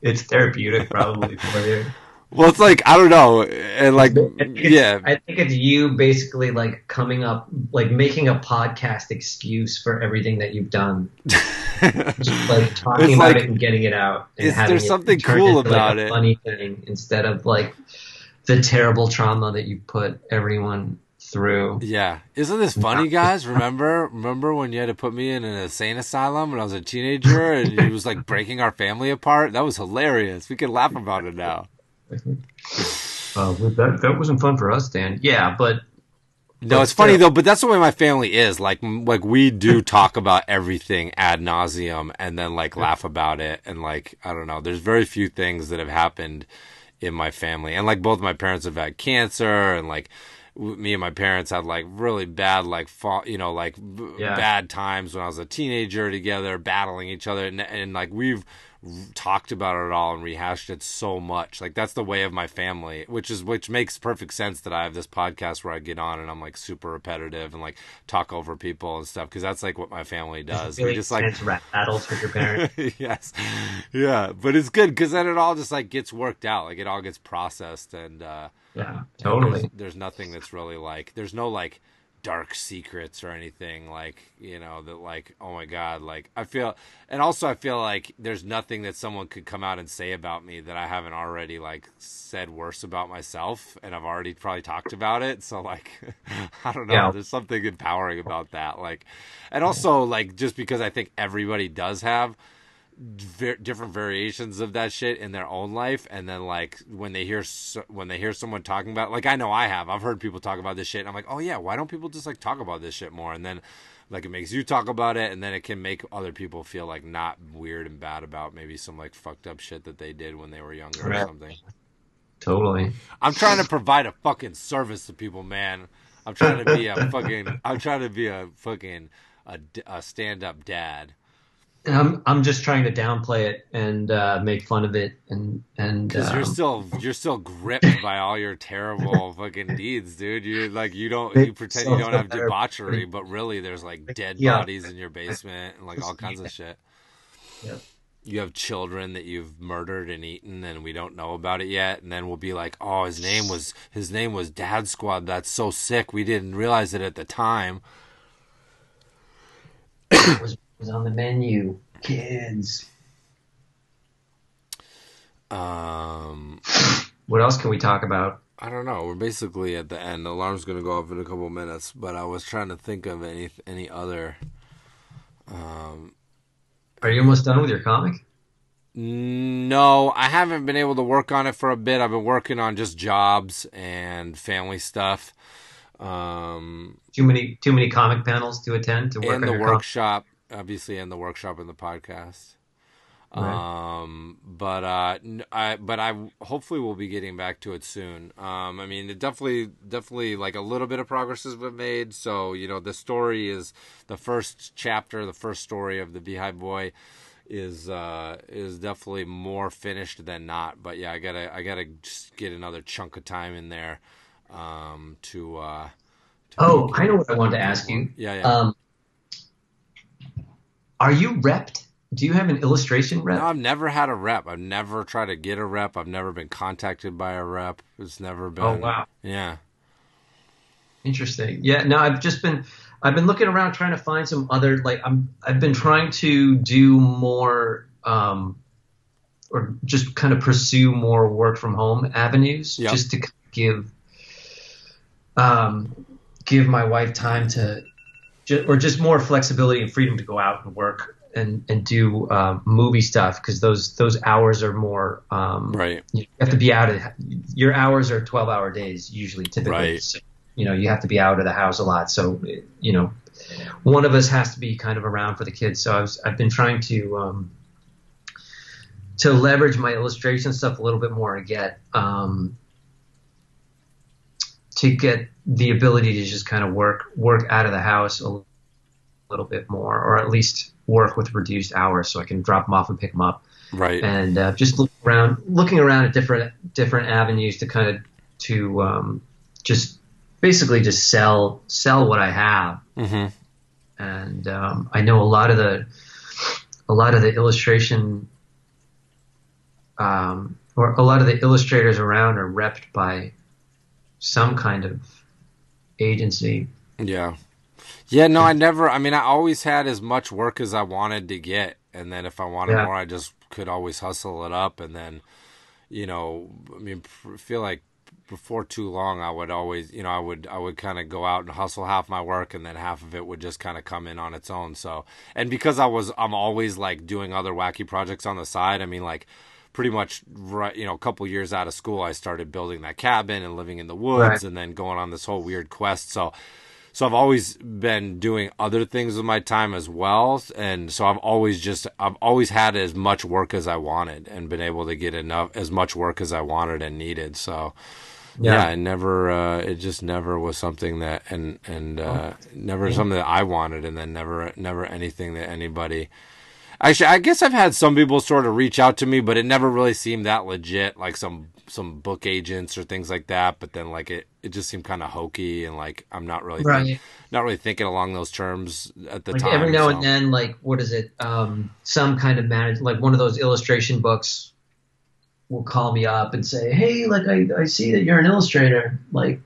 it's therapeutic probably for you. Well, it's like I don't know, and like I yeah, I think it's you basically like coming up, like making a podcast excuse for everything that you've done. Just like talking It's about like- it and getting it out. And Is having there something cool into, like, about a it? Funny thing instead of like the terrible trauma that you put everyone through. yeah. Isn't this funny, guys? Remember, remember when you had to put me in an insane asylum when I was a teenager, and it was like breaking our family apart? That was hilarious. We can laugh about it now. Uh, that that wasn't fun for us, Dan. Yeah, but No, But it's funny still. though, but that's the way my family is. Like, like we do talk about everything ad nauseum, and then like laugh about it, and like I don't know. There's very few things that have happened in my family, and like both my parents have had cancer, and like me and my parents had like really bad, like fa- you know, like Yeah. bad times when I was a teenager together, battling each other, and, and like we've talked about it all and rehashed it so much. Like that's the way of my family, which is which makes perfect sense that I have this podcast where I get on and I'm like super repetitive and like talk over people and stuff because that's like what my family does. We just like battles with your parents. yes, yeah, but it's good because then it all just like gets worked out, like it all gets processed and uh, yeah, totally. There's, there's nothing that's really like there's no like dark secrets or anything like you know that like oh my god like I feel and also I feel like there's nothing that someone could come out and say about me that I haven't already like said worse about myself and I've already probably talked about it so like I don't know Yeah. there's something empowering about that like and also like just because I think everybody does have ver- different variations of that shit in their own life and then like when they hear so- when they hear someone talking about like I know I have I've heard people talk about this shit and I'm like oh yeah why don't people just like talk about this shit more and then like it makes you talk about it, and then it can make other people feel like not weird and bad about maybe some like fucked up shit that they did when they were younger Right. or something. Totally. I'm trying to provide a fucking service to people, man. I'm trying to be a fucking. I'm trying to be a fucking a, a stand-up dad. And I'm I'm just trying to downplay it and uh, make fun of it and and Because you're um, still you're still gripped by all your terrible fucking deeds, dude. You're like you don't you pretend you don't have debauchery, but really there's like dead Yeah. bodies in your basement and like all kinds of shit. Yep. You have children that you've murdered and eaten, and we don't know about it yet. And then we'll be like, "Oh, his name was his name was Dad Squad. That's so sick. We didn't realize it at the time." Was was on the menu. Kids. Um, What else can we talk about? I don't know. We're basically at the end. The alarm's gonna go off in a couple minutes, but I was trying to think of any any other. Um, Are you almost done with your comic? no, I haven't been able to work on it for a bit. I've been working on just jobs and family stuff. Um, Too many too many comic panels to attend to work and on the your workshop, obviously, in the workshop and the podcast. Right. Um, but uh, I but I hopefully will be getting back to it soon. Um, I mean, it definitely definitely like a little bit of progress has been made. So you know, the story is the first chapter, the first story of the Beehive Boy is uh is definitely more finished than not but yeah i gotta i gotta just get another chunk of time in there um to uh to Oh, I know what I wanted to ask you. yeah yeah Um, are you repped? Do you have an illustration rep? No, I've never had a rep. I've never tried to get a rep. I've never been contacted by a rep. It's never been. Oh wow, Yeah. interesting. Yeah, no, I've just been I've been looking around trying to find some other like I'm I've been trying to do more um or just kind of pursue more work from home avenues Yep. just to give um give my wife time to or just more flexibility and freedom to go out and work and and do uh, movie stuff because those those hours are more um Right. you have to be out of your hours are 12 hour days usually typically Right. so, you know you have to be out of the house a lot so you know one of us has to be kind of around for the kids so I was, i've been trying to um, to leverage my illustration stuff a little bit more to get um, to get the ability to just kind of work work out of the house a little bit more or at least work with reduced hours so i can drop them off and pick them up Right. and uh, just look around, looking around at different different avenues to kind of to um, just basically just sell sell what I have. hmm And um, I know a lot of the a lot of the illustration um, or a lot of the illustrators around are repped by some kind of agency. Yeah. Yeah. No, I never. I mean, I always had as much work as I wanted to get, and then if I wanted Yeah. more, I just could always hustle it up, and then, you know, I mean, feel like before too long, I would always, you know, I would, I would kind of go out and hustle half my work, and then half of it would just kind of come in on its own. So, and because I was, I'm always like doing other wacky projects on the side. I mean, like pretty much right, you know, a couple years out of school, I started building that cabin and living in the woods, Right. and then going on this whole weird quest. So, so I've always been doing other things with my time as well, and so I've always just I've always had as much work as I wanted, and been able to get enough as much work as I wanted and needed. So yeah, Yeah. it never uh, it just never was something that and and uh, never something that I wanted, and then never never anything that anybody. Actually, I guess I've had some people sort of reach out to me, but it never really seemed that legit, like some some book agents or things like that. But then like it, it just seemed kind of hokey, and like I'm not really think- Right. not really thinking along those terms at the Like time. every now so- and then, like what is it? Um, some kind of manage, like one of those illustration books, will call me up and say, "Hey, like I, I see that you're an illustrator. Like,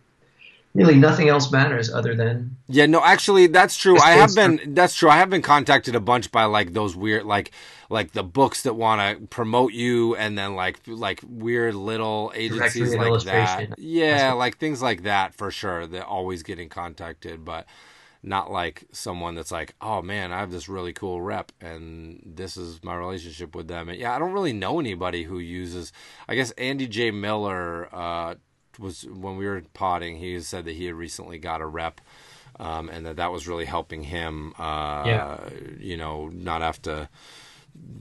really, nothing else matters other than Yeah, no, actually, that's true. I have been. That's true. I have been contacted a bunch by like those weird, like, like the books that want to promote you, and then like, like weird little agencies Directory like that. Yeah, what- like things like that for sure. They're always getting contacted, but not like someone that's like, oh man, I have this really cool rep, and this is my relationship with them. And yeah, I don't really know anybody who uses. I guess Andy J Miller uh, was when we were potting. He said that he had recently got a rep um, and that that was really helping him. Uh, Yeah. you know, not have to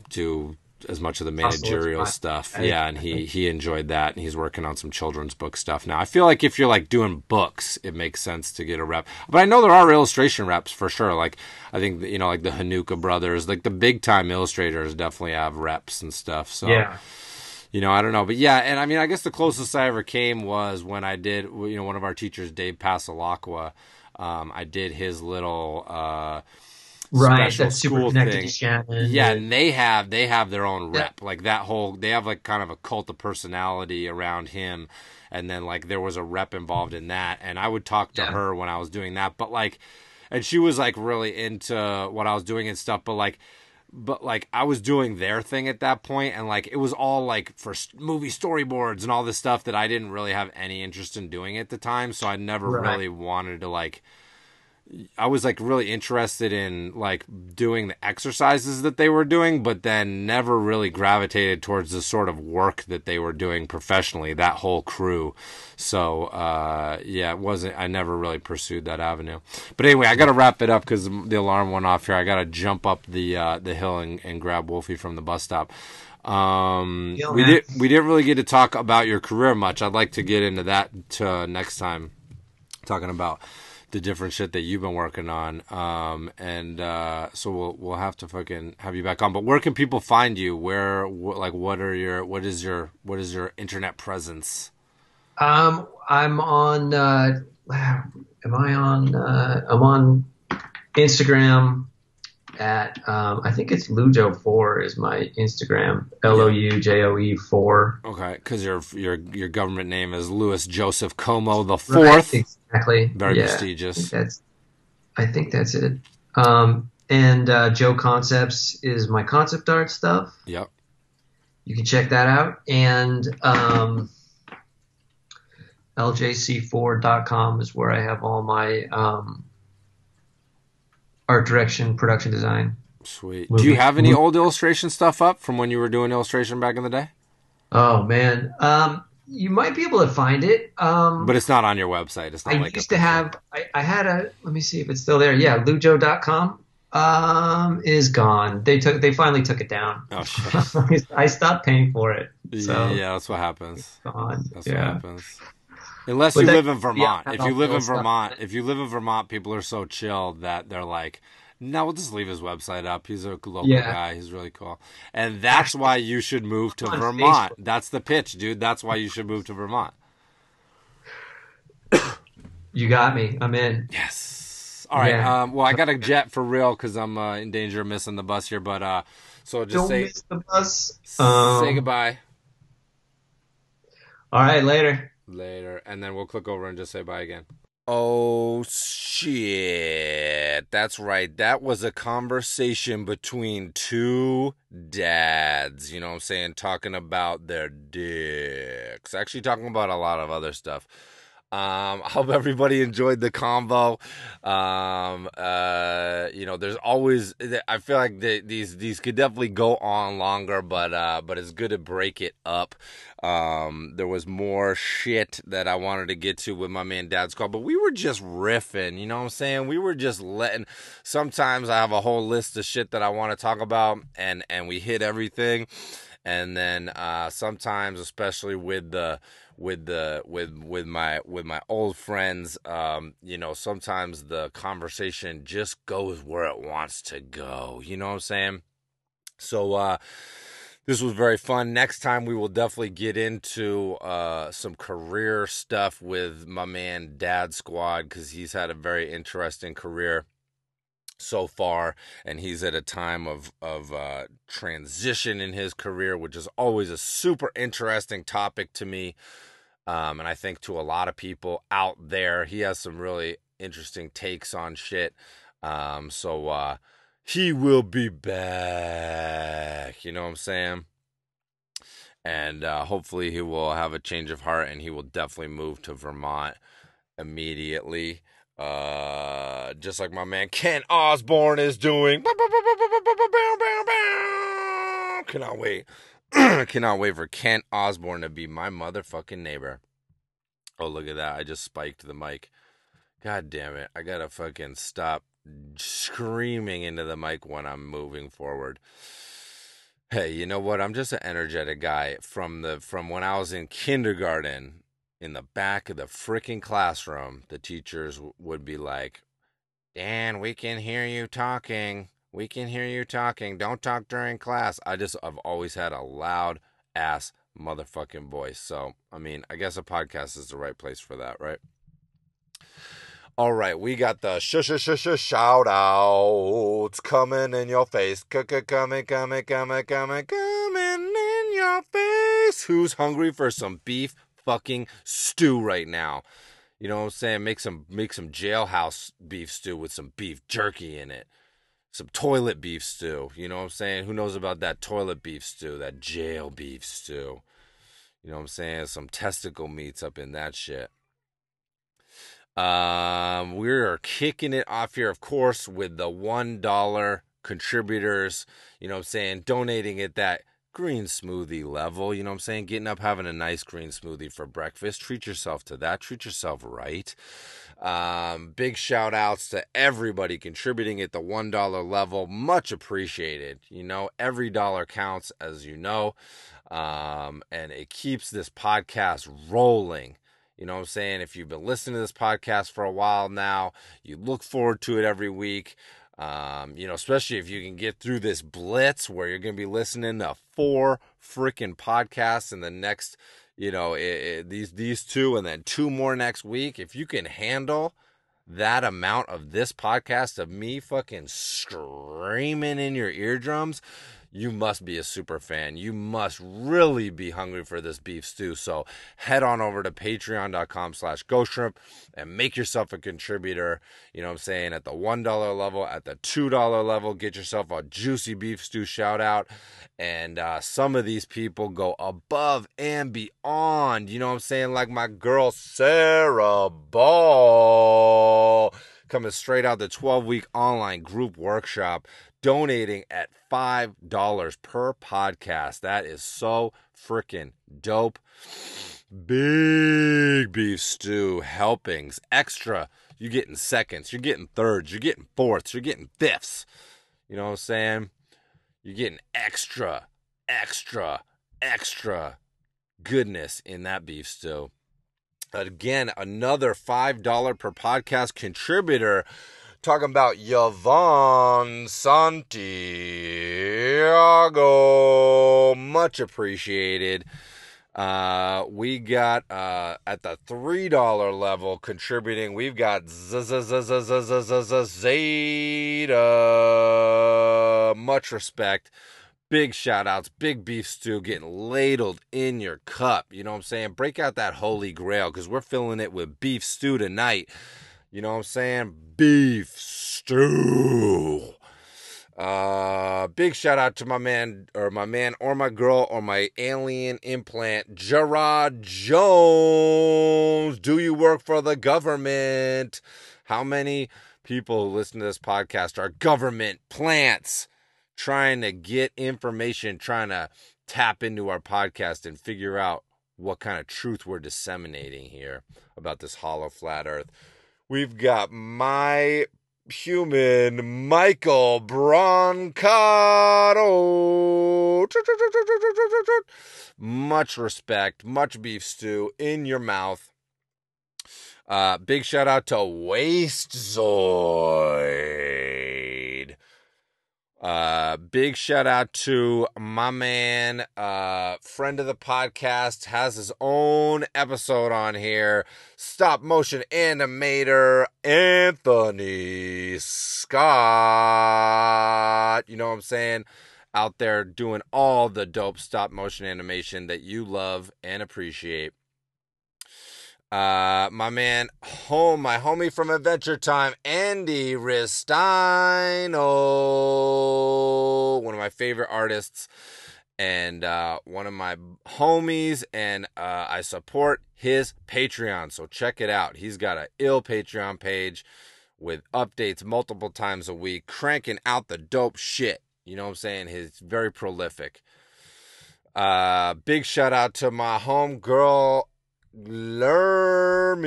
do as much of the managerial stuff. Right. Yeah, and he he enjoyed that, and he's working on some children's book stuff now. I feel like if you're like doing books, it makes sense to get a rep. But I know there are illustration reps for sure. Like I think you know, like the Hanuka brothers, like the big time illustrators, definitely have reps and stuff. So Yeah. you know, I don't know, but yeah, and I mean, I guess the closest I ever came was when I did, you know, one of our teachers, Dave Passalacqua. Um, I did his little uh, Right. school thing. Yeah, and they have they have their own Yeah. rep. Like that whole they have like kind of a cult of personality around him and then like there was a rep involved in that and I would talk to Yeah. her when I was doing that, but like and she was like really into what I was doing and stuff, but like but like I was doing their thing at that point and like it was all like for movie storyboards and all this stuff that I didn't really have any interest in doing at the time, so I never Right. really wanted to like I was like really interested in like doing the exercises that they were doing, but then never really gravitated towards the sort of work that they were doing professionally, that whole crew. So, uh, yeah, it wasn't, I never really pursued that avenue. But anyway, I got to wrap it up because the alarm went off here. I got to jump up the, uh, the hill and, and grab Wolfie from the bus stop. Um, Yo, we did, we didn't really get to talk about your career much. I'd like to get into that to next time talking about the different shit that you've been working on. Um, and uh, so we'll we'll have to fucking have you back on. But where can people find you? Where wh- like what are your what is your what is your internet presence? Um, I'm on. Uh, am I on? Uh, I'm on Instagram at. Um, I think it's Lujo Four is my Instagram. L O U J O E Four. Okay, because your your your government name is Louis Joseph Como the Right, fourth. Exactly. Very yeah, I prestigious. think that's. I think that's it. Um, and uh, Joe Concepts is my concept art stuff. Yep. You can check that out. And um, ljc4.com is where I have all my um, art direction, production design. Sweet. Movie- Do you have any old illustration stuff up from when you were doing illustration back in the day? Oh man, um, you might be able to find it. Um, But it's not on your website. It's not I like used to have. I, I had a. Let me see if it's still there. Yeah, lujo.com um, is gone. They took. They finally took it down. Oh shit. I stopped paying for it. So yeah, that's what happens. gone. That's what yeah. happens. Unless But you that- live in Vermont. yeah, if you live in Vermont, if you live in Vermont, people are so chill that they're like, "No, we'll just leave his website up. He's a local Yeah. guy. He's really cool." And that's why you should move to Vermont. Facebook. That's the pitch, dude. That's why you should move to Vermont. You got me. I'm in. Yes. All right. Yeah. Um, well, I got a jet for real because I'm uh, in danger of missing the bus here. But uh, so just Don't say miss the bus. say Um, goodbye All right, later. later, and then we'll click over and just say bye again. Oh shit. That's right. That was a conversation between two dads, you know what I'm saying, talking about their dicks. Actually talking about a lot of other stuff. Um, I hope everybody enjoyed the convo. Um, uh, you know, there's always, I feel like the, these, these could definitely go on longer, but, uh, but it's good to break it up. Um, there was more shit that I wanted to get to with my man Dad's call, but we were just riffing, you know what I'm saying? We were just letting, sometimes I have a whole list of shit that I want to talk about and, and we hit everything. And then, uh, sometimes, especially with the, with the with with my with my old friends um you know sometimes the conversation just goes where it wants to go. You know what i'm saying? So uh this was very fun. Next time we will definitely get into uh some career stuff with my man dad squad because he's had a very interesting career so far and he's at a time of of uh transition in his career which is always a super interesting topic to me um, and I think to a lot of people out there, he has some really interesting takes on shit. Um, so uh, he will be back. You know what I'm saying? And uh, hopefully he will have a change of heart and he will definitely move to Vermont immediately. Uh, just like my man Kent Osborne is doing. Cannot wait. Cannot wait for Kent Osborne to be my motherfucking neighbor. Oh, look at that. I just spiked the mic. God damn it. I gotta fucking stop screaming into the mic when I'm moving forward. Hey, you know what? I'm just an energetic guy from the from when I was in kindergarten in the back of the freaking classroom, the teachers w- would be like, "Dan, we can hear you talking. We can hear you talking. Don't talk during class." I just I've always had a loud ass motherfucking voice. So, I mean, I guess a podcast is the right place for that, right? All right, we got the sh sh sh sh shout outs coming in your face. Coming, coming, coming, coming, coming in your face. Who's hungry for some beef fucking stew right now? You know what I'm saying? Make some make some jailhouse beef stew with some beef jerky in it. Some toilet beef stew. You know what I'm saying? Who knows about that toilet beef stew, that jail beef stew? You know what I'm saying? Some testicle meats up in that shit. Um, we are kicking it off here, of course, with the one dollar contributors. You know what I'm saying? Donating at that green smoothie level. You know what I'm saying? Getting up, having a nice green smoothie for breakfast. Treat yourself to that. Treat yourself right. Um, big shout outs to everybody contributing at the $1 level. Much appreciated. You know, every dollar counts, as you know. Um, and it keeps this podcast rolling. You know what I'm saying? If you've been listening to this podcast for a while now, you look forward to it every week. Um, you know, especially if you can get through this blitz where you're going to be listening to four freaking podcasts in the next, you know, it, it, these these two and then two more next week. If you can handle that amount of this podcast of me fucking screaming in your eardrums, you must be a super fan. You must really be hungry for this beef stew. So head on over to patreon.com slash shrimp and make yourself a contributor. You know what I'm saying? At the $1 level, at the $2 level, get yourself a juicy beef stew shout out. And uh, some of these people go above and beyond. You know what I'm saying? Like my girl Sarah Ball coming straight out the 12 week online group workshop donating at $5 per podcast. That is so freaking dope. Big beef stew helpings, extra. You're getting seconds, you're getting thirds, you're getting fourths, you're getting fifths. You know what I'm saying? You're getting extra, extra, extra goodness in that beef stew. Again, another $5 per podcast contributor talking about Yvonne Santiago. Much appreciated. Uh, we got uh, at the three dollar level contributing. We've got Zeta. Much respect. Big shout outs, big beef stew getting ladled in your cup. You know what I'm saying? Break out that holy grail because we're filling it with beef stew tonight. You know what I'm saying? Beef stew. Uh, big shout out to my man or my man or my girl or my alien implant, Gerard Jones. Do you work for the government? How many people who listen to this podcast are government plants trying to get information, trying to tap into our podcast and figure out what kind of truth we're disseminating here about this hollow flat earth? We've got my human Michael Brancato. Much respect, much beef stew in your mouth. Uh, big shout out to Waste Zoid. Uh, big shout out to my man, uh, friend of the podcast, has his own episode on here. Stop motion animator Anthony Scott. You know what I'm saying? Out there doing all the dope stop motion animation that you love and appreciate. Uh, my man, home, my homie from Adventure Time, Andy Ristaino, one of my favorite artists, and uh, one of my homies, and uh, I support his Patreon. So check it out. He's got a ill Patreon page with updates multiple times a week, cranking out the dope shit. You know what I'm saying? He's very prolific. Uh, big shout out to my home girl Lermy.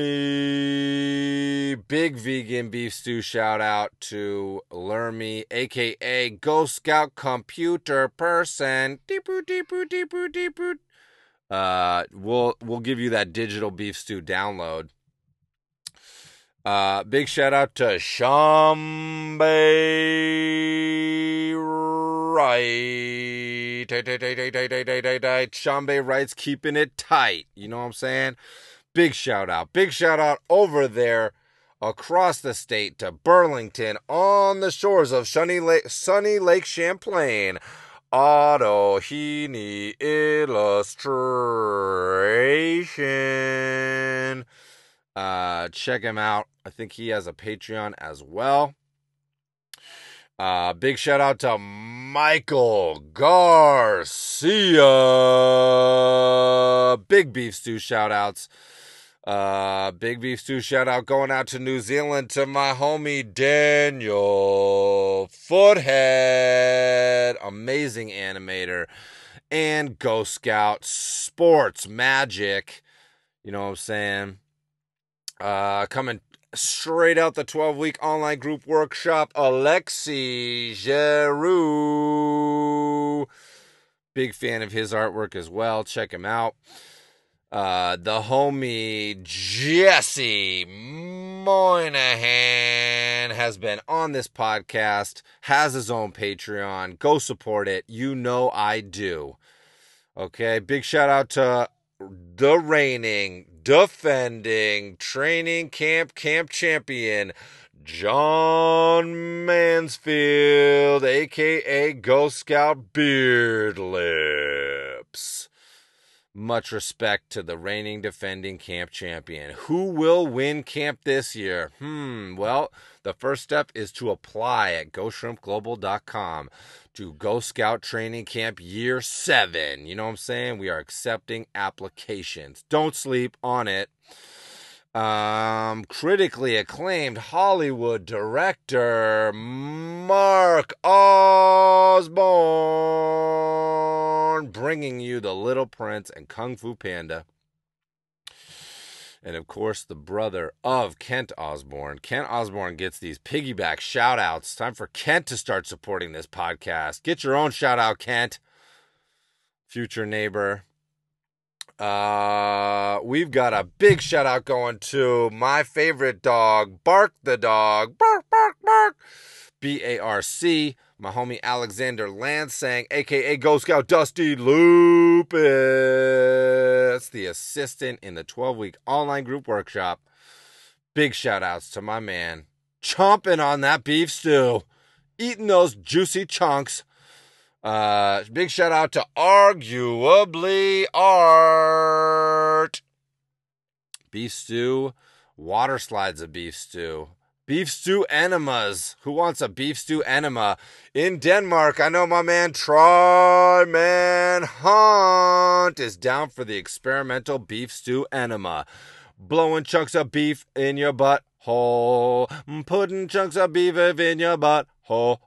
Big vegan beef stew shout out to Lermy, aka Ghost Scout computer person. Deepoot, deepoot, deepoot, deepoot. Uh, we'll we'll give you that digital beef stew download. Uh, big shout out to Shambe Right. Shambe Wright's keeping it tight. You know what I'm saying? Big shout out. Big shout out over there across the state to Burlington on the shores of sunny Lake, sunny Lake Champlain. Autohini illustration. Uh, check him out. I think he has a Patreon as well. Uh, big shout out to Michael Garcia. Big Beef Stew shout outs. Uh, Big Beef Stew shout out going out to New Zealand to my homie Daniel Foothead. Amazing animator and Ghost Scout Sports Magic. You know what I'm saying? Uh, coming straight out the 12 week online group workshop, Alexi Giroux. Big fan of his artwork as well. Check him out. Uh, the homie Jesse Moynihan has been on this podcast, has his own Patreon. Go support it. You know I do. Okay, big shout out to the reigning, defending, training camp camp champion, John Mansfield, aka Ghost Scout Beard Lips. Much respect to the reigning defending camp champion. Who will win camp this year? Hmm, well, the first step is to apply at GoShrimpGlobal.com to Ghost Scout Training Camp Year 7. You know what I'm saying? We are accepting applications. Don't sleep on it. Um, critically acclaimed Hollywood director Mark Osborne bringing you The Little Prince and Kung Fu Panda. And of course, the brother of Kent Osborne. Kent Osborne gets these piggyback shout outs. Time for Kent to start supporting this podcast. Get your own shout out, Kent. Future neighbor. Uh, we've got a big shout out going to my favorite dog, Bark the dog. Bark, bark, bark. B A R C. My homie Alexander Lansang, aka Ghost Scout Dusty Lupus, the assistant in the 12 week online group workshop. Big shout outs to my man, chomping on that beef stew, eating those juicy chunks. Uh, big shout out to Arguably Art. Beef stew, water slides of beef stew. Beef stew enemas. Who wants a beef stew enema? In Denmark, I know my man Troy Man Hunt is down for the experimental beef stew enema. Blowing chunks of beef in your butt hole. Mm, putting chunks of beef in your butt hole.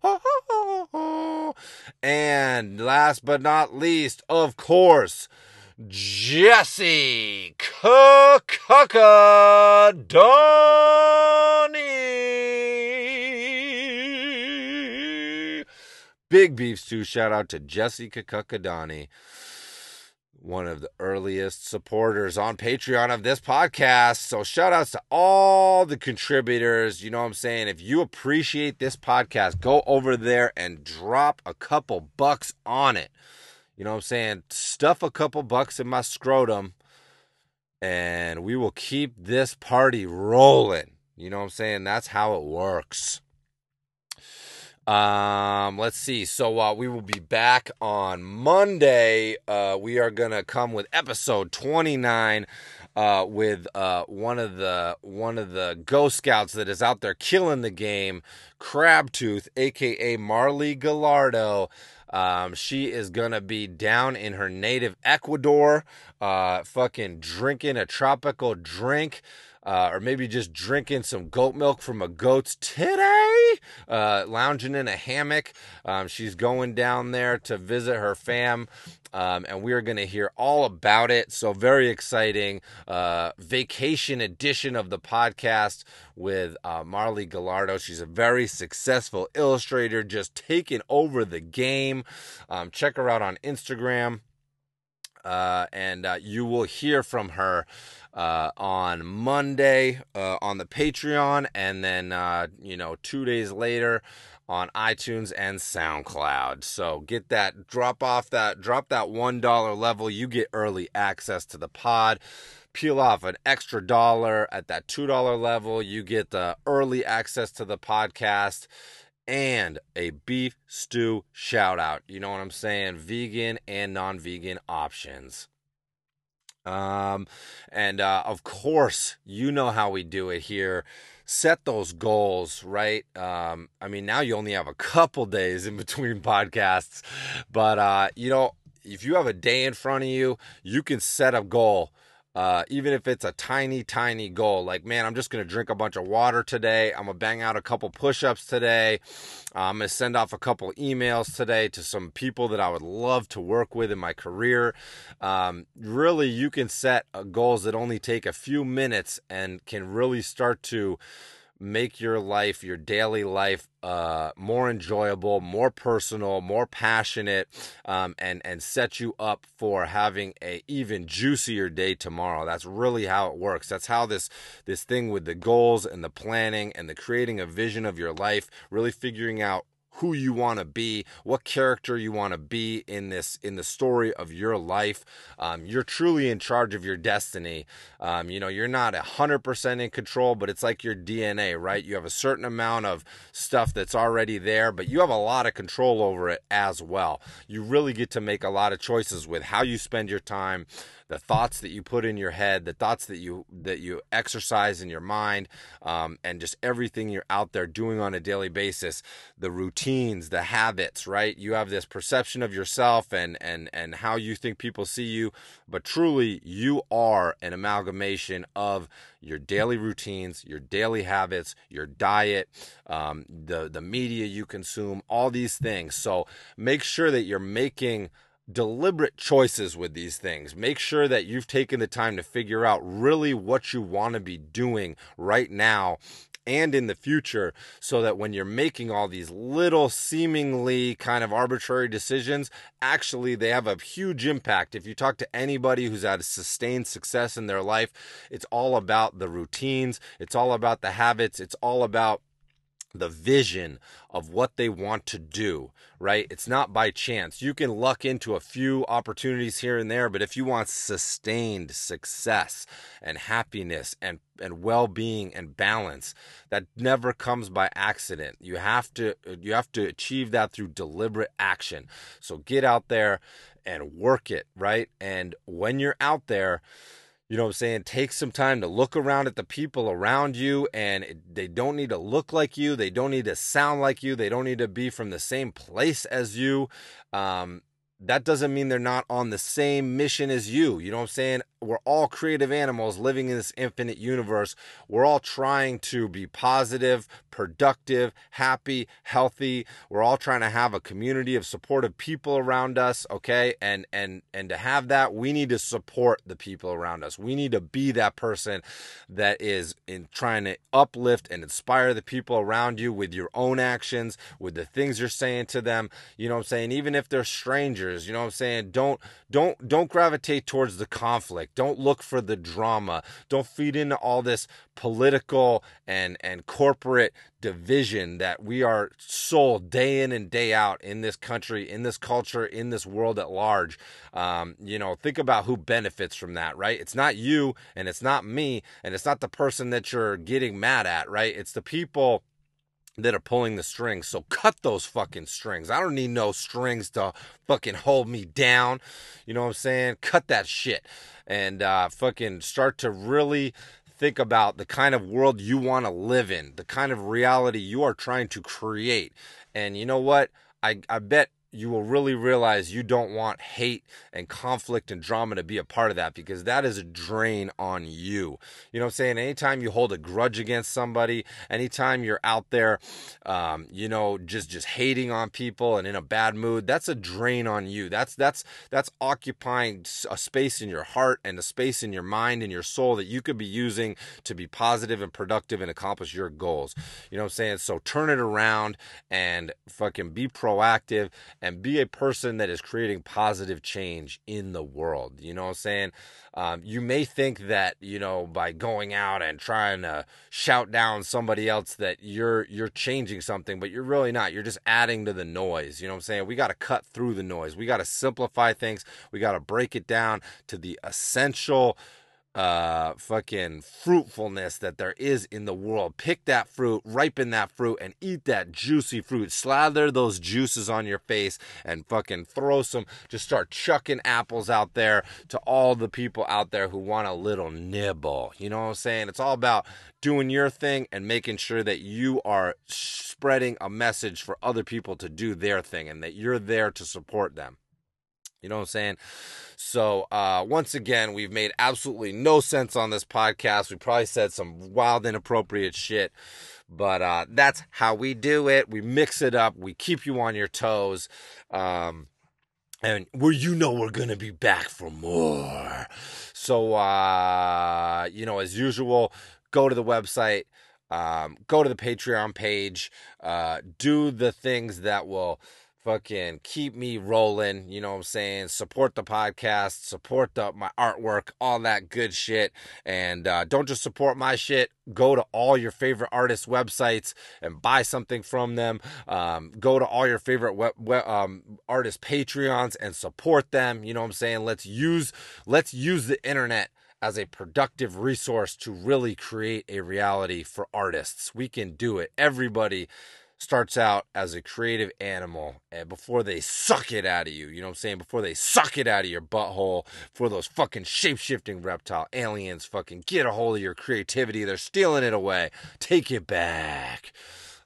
And last but not least, of course, Jesse Kakakadani. Big Beef Stew shout out to Jesse Kakakadani, one of the earliest supporters on Patreon of this podcast. So shout outs to all the contributors. You know what I'm saying? If you appreciate this podcast, go over there and drop a couple bucks on it. You know what I'm saying? Stuff a couple bucks in my scrotum and we will keep this party rolling. You know what I'm saying? That's how it works. Um, let's see. So uh, we will be back on Monday. Uh, we are gonna come with episode 29 uh, with uh, one of the one of the Ghost Scouts that is out there killing the game, Crabtooth, aka Marley Gallardo. Um, she is gonna be down in her native Ecuador, uh, fucking drinking a tropical drink, uh, or maybe just drinking some goat milk from a goat's titty, uh, lounging in a hammock. Um, she's going down there to visit her fam. Um, and we are going to hear all about it. So, very exciting uh, vacation edition of the podcast with uh, Marley Gallardo. She's a very successful illustrator, just taking over the game. Um, check her out on Instagram. Uh, and uh, you will hear from her uh, on Monday uh, on the Patreon, and then uh, you know two days later on iTunes and SoundCloud. So get that drop off that drop that one dollar level. You get early access to the pod. Peel off an extra dollar at that two dollar level. You get the early access to the podcast and a beef stew shout out. You know what I'm saying? Vegan and non vegan options. Um, and uh, of course, you know how we do it here. Set those goals, right? Um, I mean, now you only have a couple days in between podcasts, but uh, you know, if you have a day in front of you, you can set a goal uh, even if it's a tiny, tiny goal, like, man, I'm just going to drink a bunch of water today. I'm going to bang out a couple push ups today. Uh, I'm going to send off a couple emails today to some people that I would love to work with in my career. Um, really, you can set uh, goals that only take a few minutes and can really start to make your life, your daily life, uh, more enjoyable, more personal, more passionate, um, and and set you up for having a even juicier day tomorrow. That's really how it works. That's how this this thing with the goals and the planning and the creating a vision of your life, really figuring out who you want to be, what character you want to be in this in the story of your life. Um, you're truly in charge of your destiny. Um, you know, you're not hundred percent in control, but it's like your DNA, right? You have a certain amount of stuff that's already there, but you have a lot of control over it as well. You really get to make a lot of choices with how you spend your time the thoughts that you put in your head, the thoughts that you that you exercise in your mind, um, and just everything you're out there doing on a daily basis, the routines, the habits, right? You have this perception of yourself and and and how you think people see you, but truly you are an amalgamation of your daily routines, your daily habits, your diet, um, the the media you consume, all these things. So make sure that you're making deliberate choices with these things. Make sure that you've taken the time to figure out really what you want to be doing right now and in the future so that when you're making all these little seemingly kind of arbitrary decisions actually they have a huge impact. If you talk to anybody who's had sustained success in their life it's all about the routines. It's all about the habits. It's all about the vision of what they want to do, right? It's not by chance. You can luck into a few opportunities here and there, but if you want sustained success and happiness and and well-being and balance, that never comes by accident. You have to you have to achieve that through deliberate action. So get out there and work it, right? And when you're out there, you know what I'm saying? Take some time to look around at the people around you, and they don't need to look like you. They don't need to sound like you. They don't need to be from the same place as you. Um, that doesn't mean they're not on the same mission as you. You know what I'm saying? We're all creative animals living in this infinite universe. We're all trying to be positive, productive, happy, healthy. We're all trying to have a community of supportive people around us, okay? And and and to have that, we need to support the people around us. We need to be that person that is in trying to uplift and inspire the people around you with your own actions, with the things you're saying to them. You know what I'm saying? Even if they're strangers, you know what I'm saying? Don't don't don't gravitate towards the conflict. Don't look for the drama. Don't feed into all this political and and corporate division that we are sold day in and day out in this country, in this culture, in this world at large. Um, you know, think about who benefits from that, right? It's not you and it's not me and it's not the person that you're getting mad at, right? It's the people that are pulling the strings. So cut those fucking strings. I don't need no strings to fucking hold me down. You know what I'm saying? Cut that shit and uh, fucking start to really think about the kind of world you want to live in, the kind of reality you are trying to create. And you know what? I, I bet you will really realize you don't want hate and conflict and drama to be a part of that because that is a drain on you. You know I'm saying? Anytime you hold a grudge against somebody, anytime you're out there, um, you know, just just hating on people and in a bad mood, that's a drain on you. That's that's that's occupying a space in your heart and a space in your mind and your soul that you could be using to be positive and productive and accomplish your goals. You know what I'm saying? So turn it around and fucking be proactive and be a person that is creating positive change in the world. You know what I'm saying? Um, you may think that you know by going out and trying to shout down somebody else that you're you're changing something, but you're really not. You're just adding to the noise. You know what I'm saying? We got to cut through the noise. We got to simplify things. We got to break it down to the essential uh fucking fruitfulness that there is in the world. Pick that fruit, ripen that fruit, and eat that juicy fruit. Slather those juices on your face and fucking throw some, just start chucking apples out there to all the people out there who want a little nibble. You know what I'm saying? It's all about doing your thing and making sure that you are spreading a message for other people to do their thing and that you're there to support them. You know what I'm saying? So, uh, once again, we've made absolutely no sense on this podcast. We probably said some wild, inappropriate shit, but uh, that's how we do it. We mix it up, we keep you on your toes. Um, and where you know we're gonna be back for more. So, uh, you know, as usual, go to the website, um, go to the Patreon page, uh, do the things that will fucking keep me rolling, you know what I'm saying? Support the podcast, support the my artwork, all that good shit. And uh, don't just support my shit, go to all your favorite artists' websites and buy something from them. Um, go to all your favorite web, web, um, artist Patreons and support them, you know what I'm saying? Let's use let's use the internet as a productive resource to really create a reality for artists. We can do it. Everybody starts out as a creative animal and before they suck it out of you, you know what I'm saying? Before they suck it out of your butthole, for those fucking shape-shifting reptile aliens fucking get a hold of your creativity. They're stealing it away. Take it back.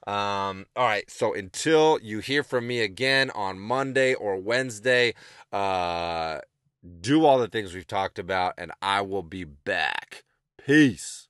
Um, all right, so until you hear from me again on Monday or Wednesday, uh, do all the things we've talked about, and I will be back. Peace.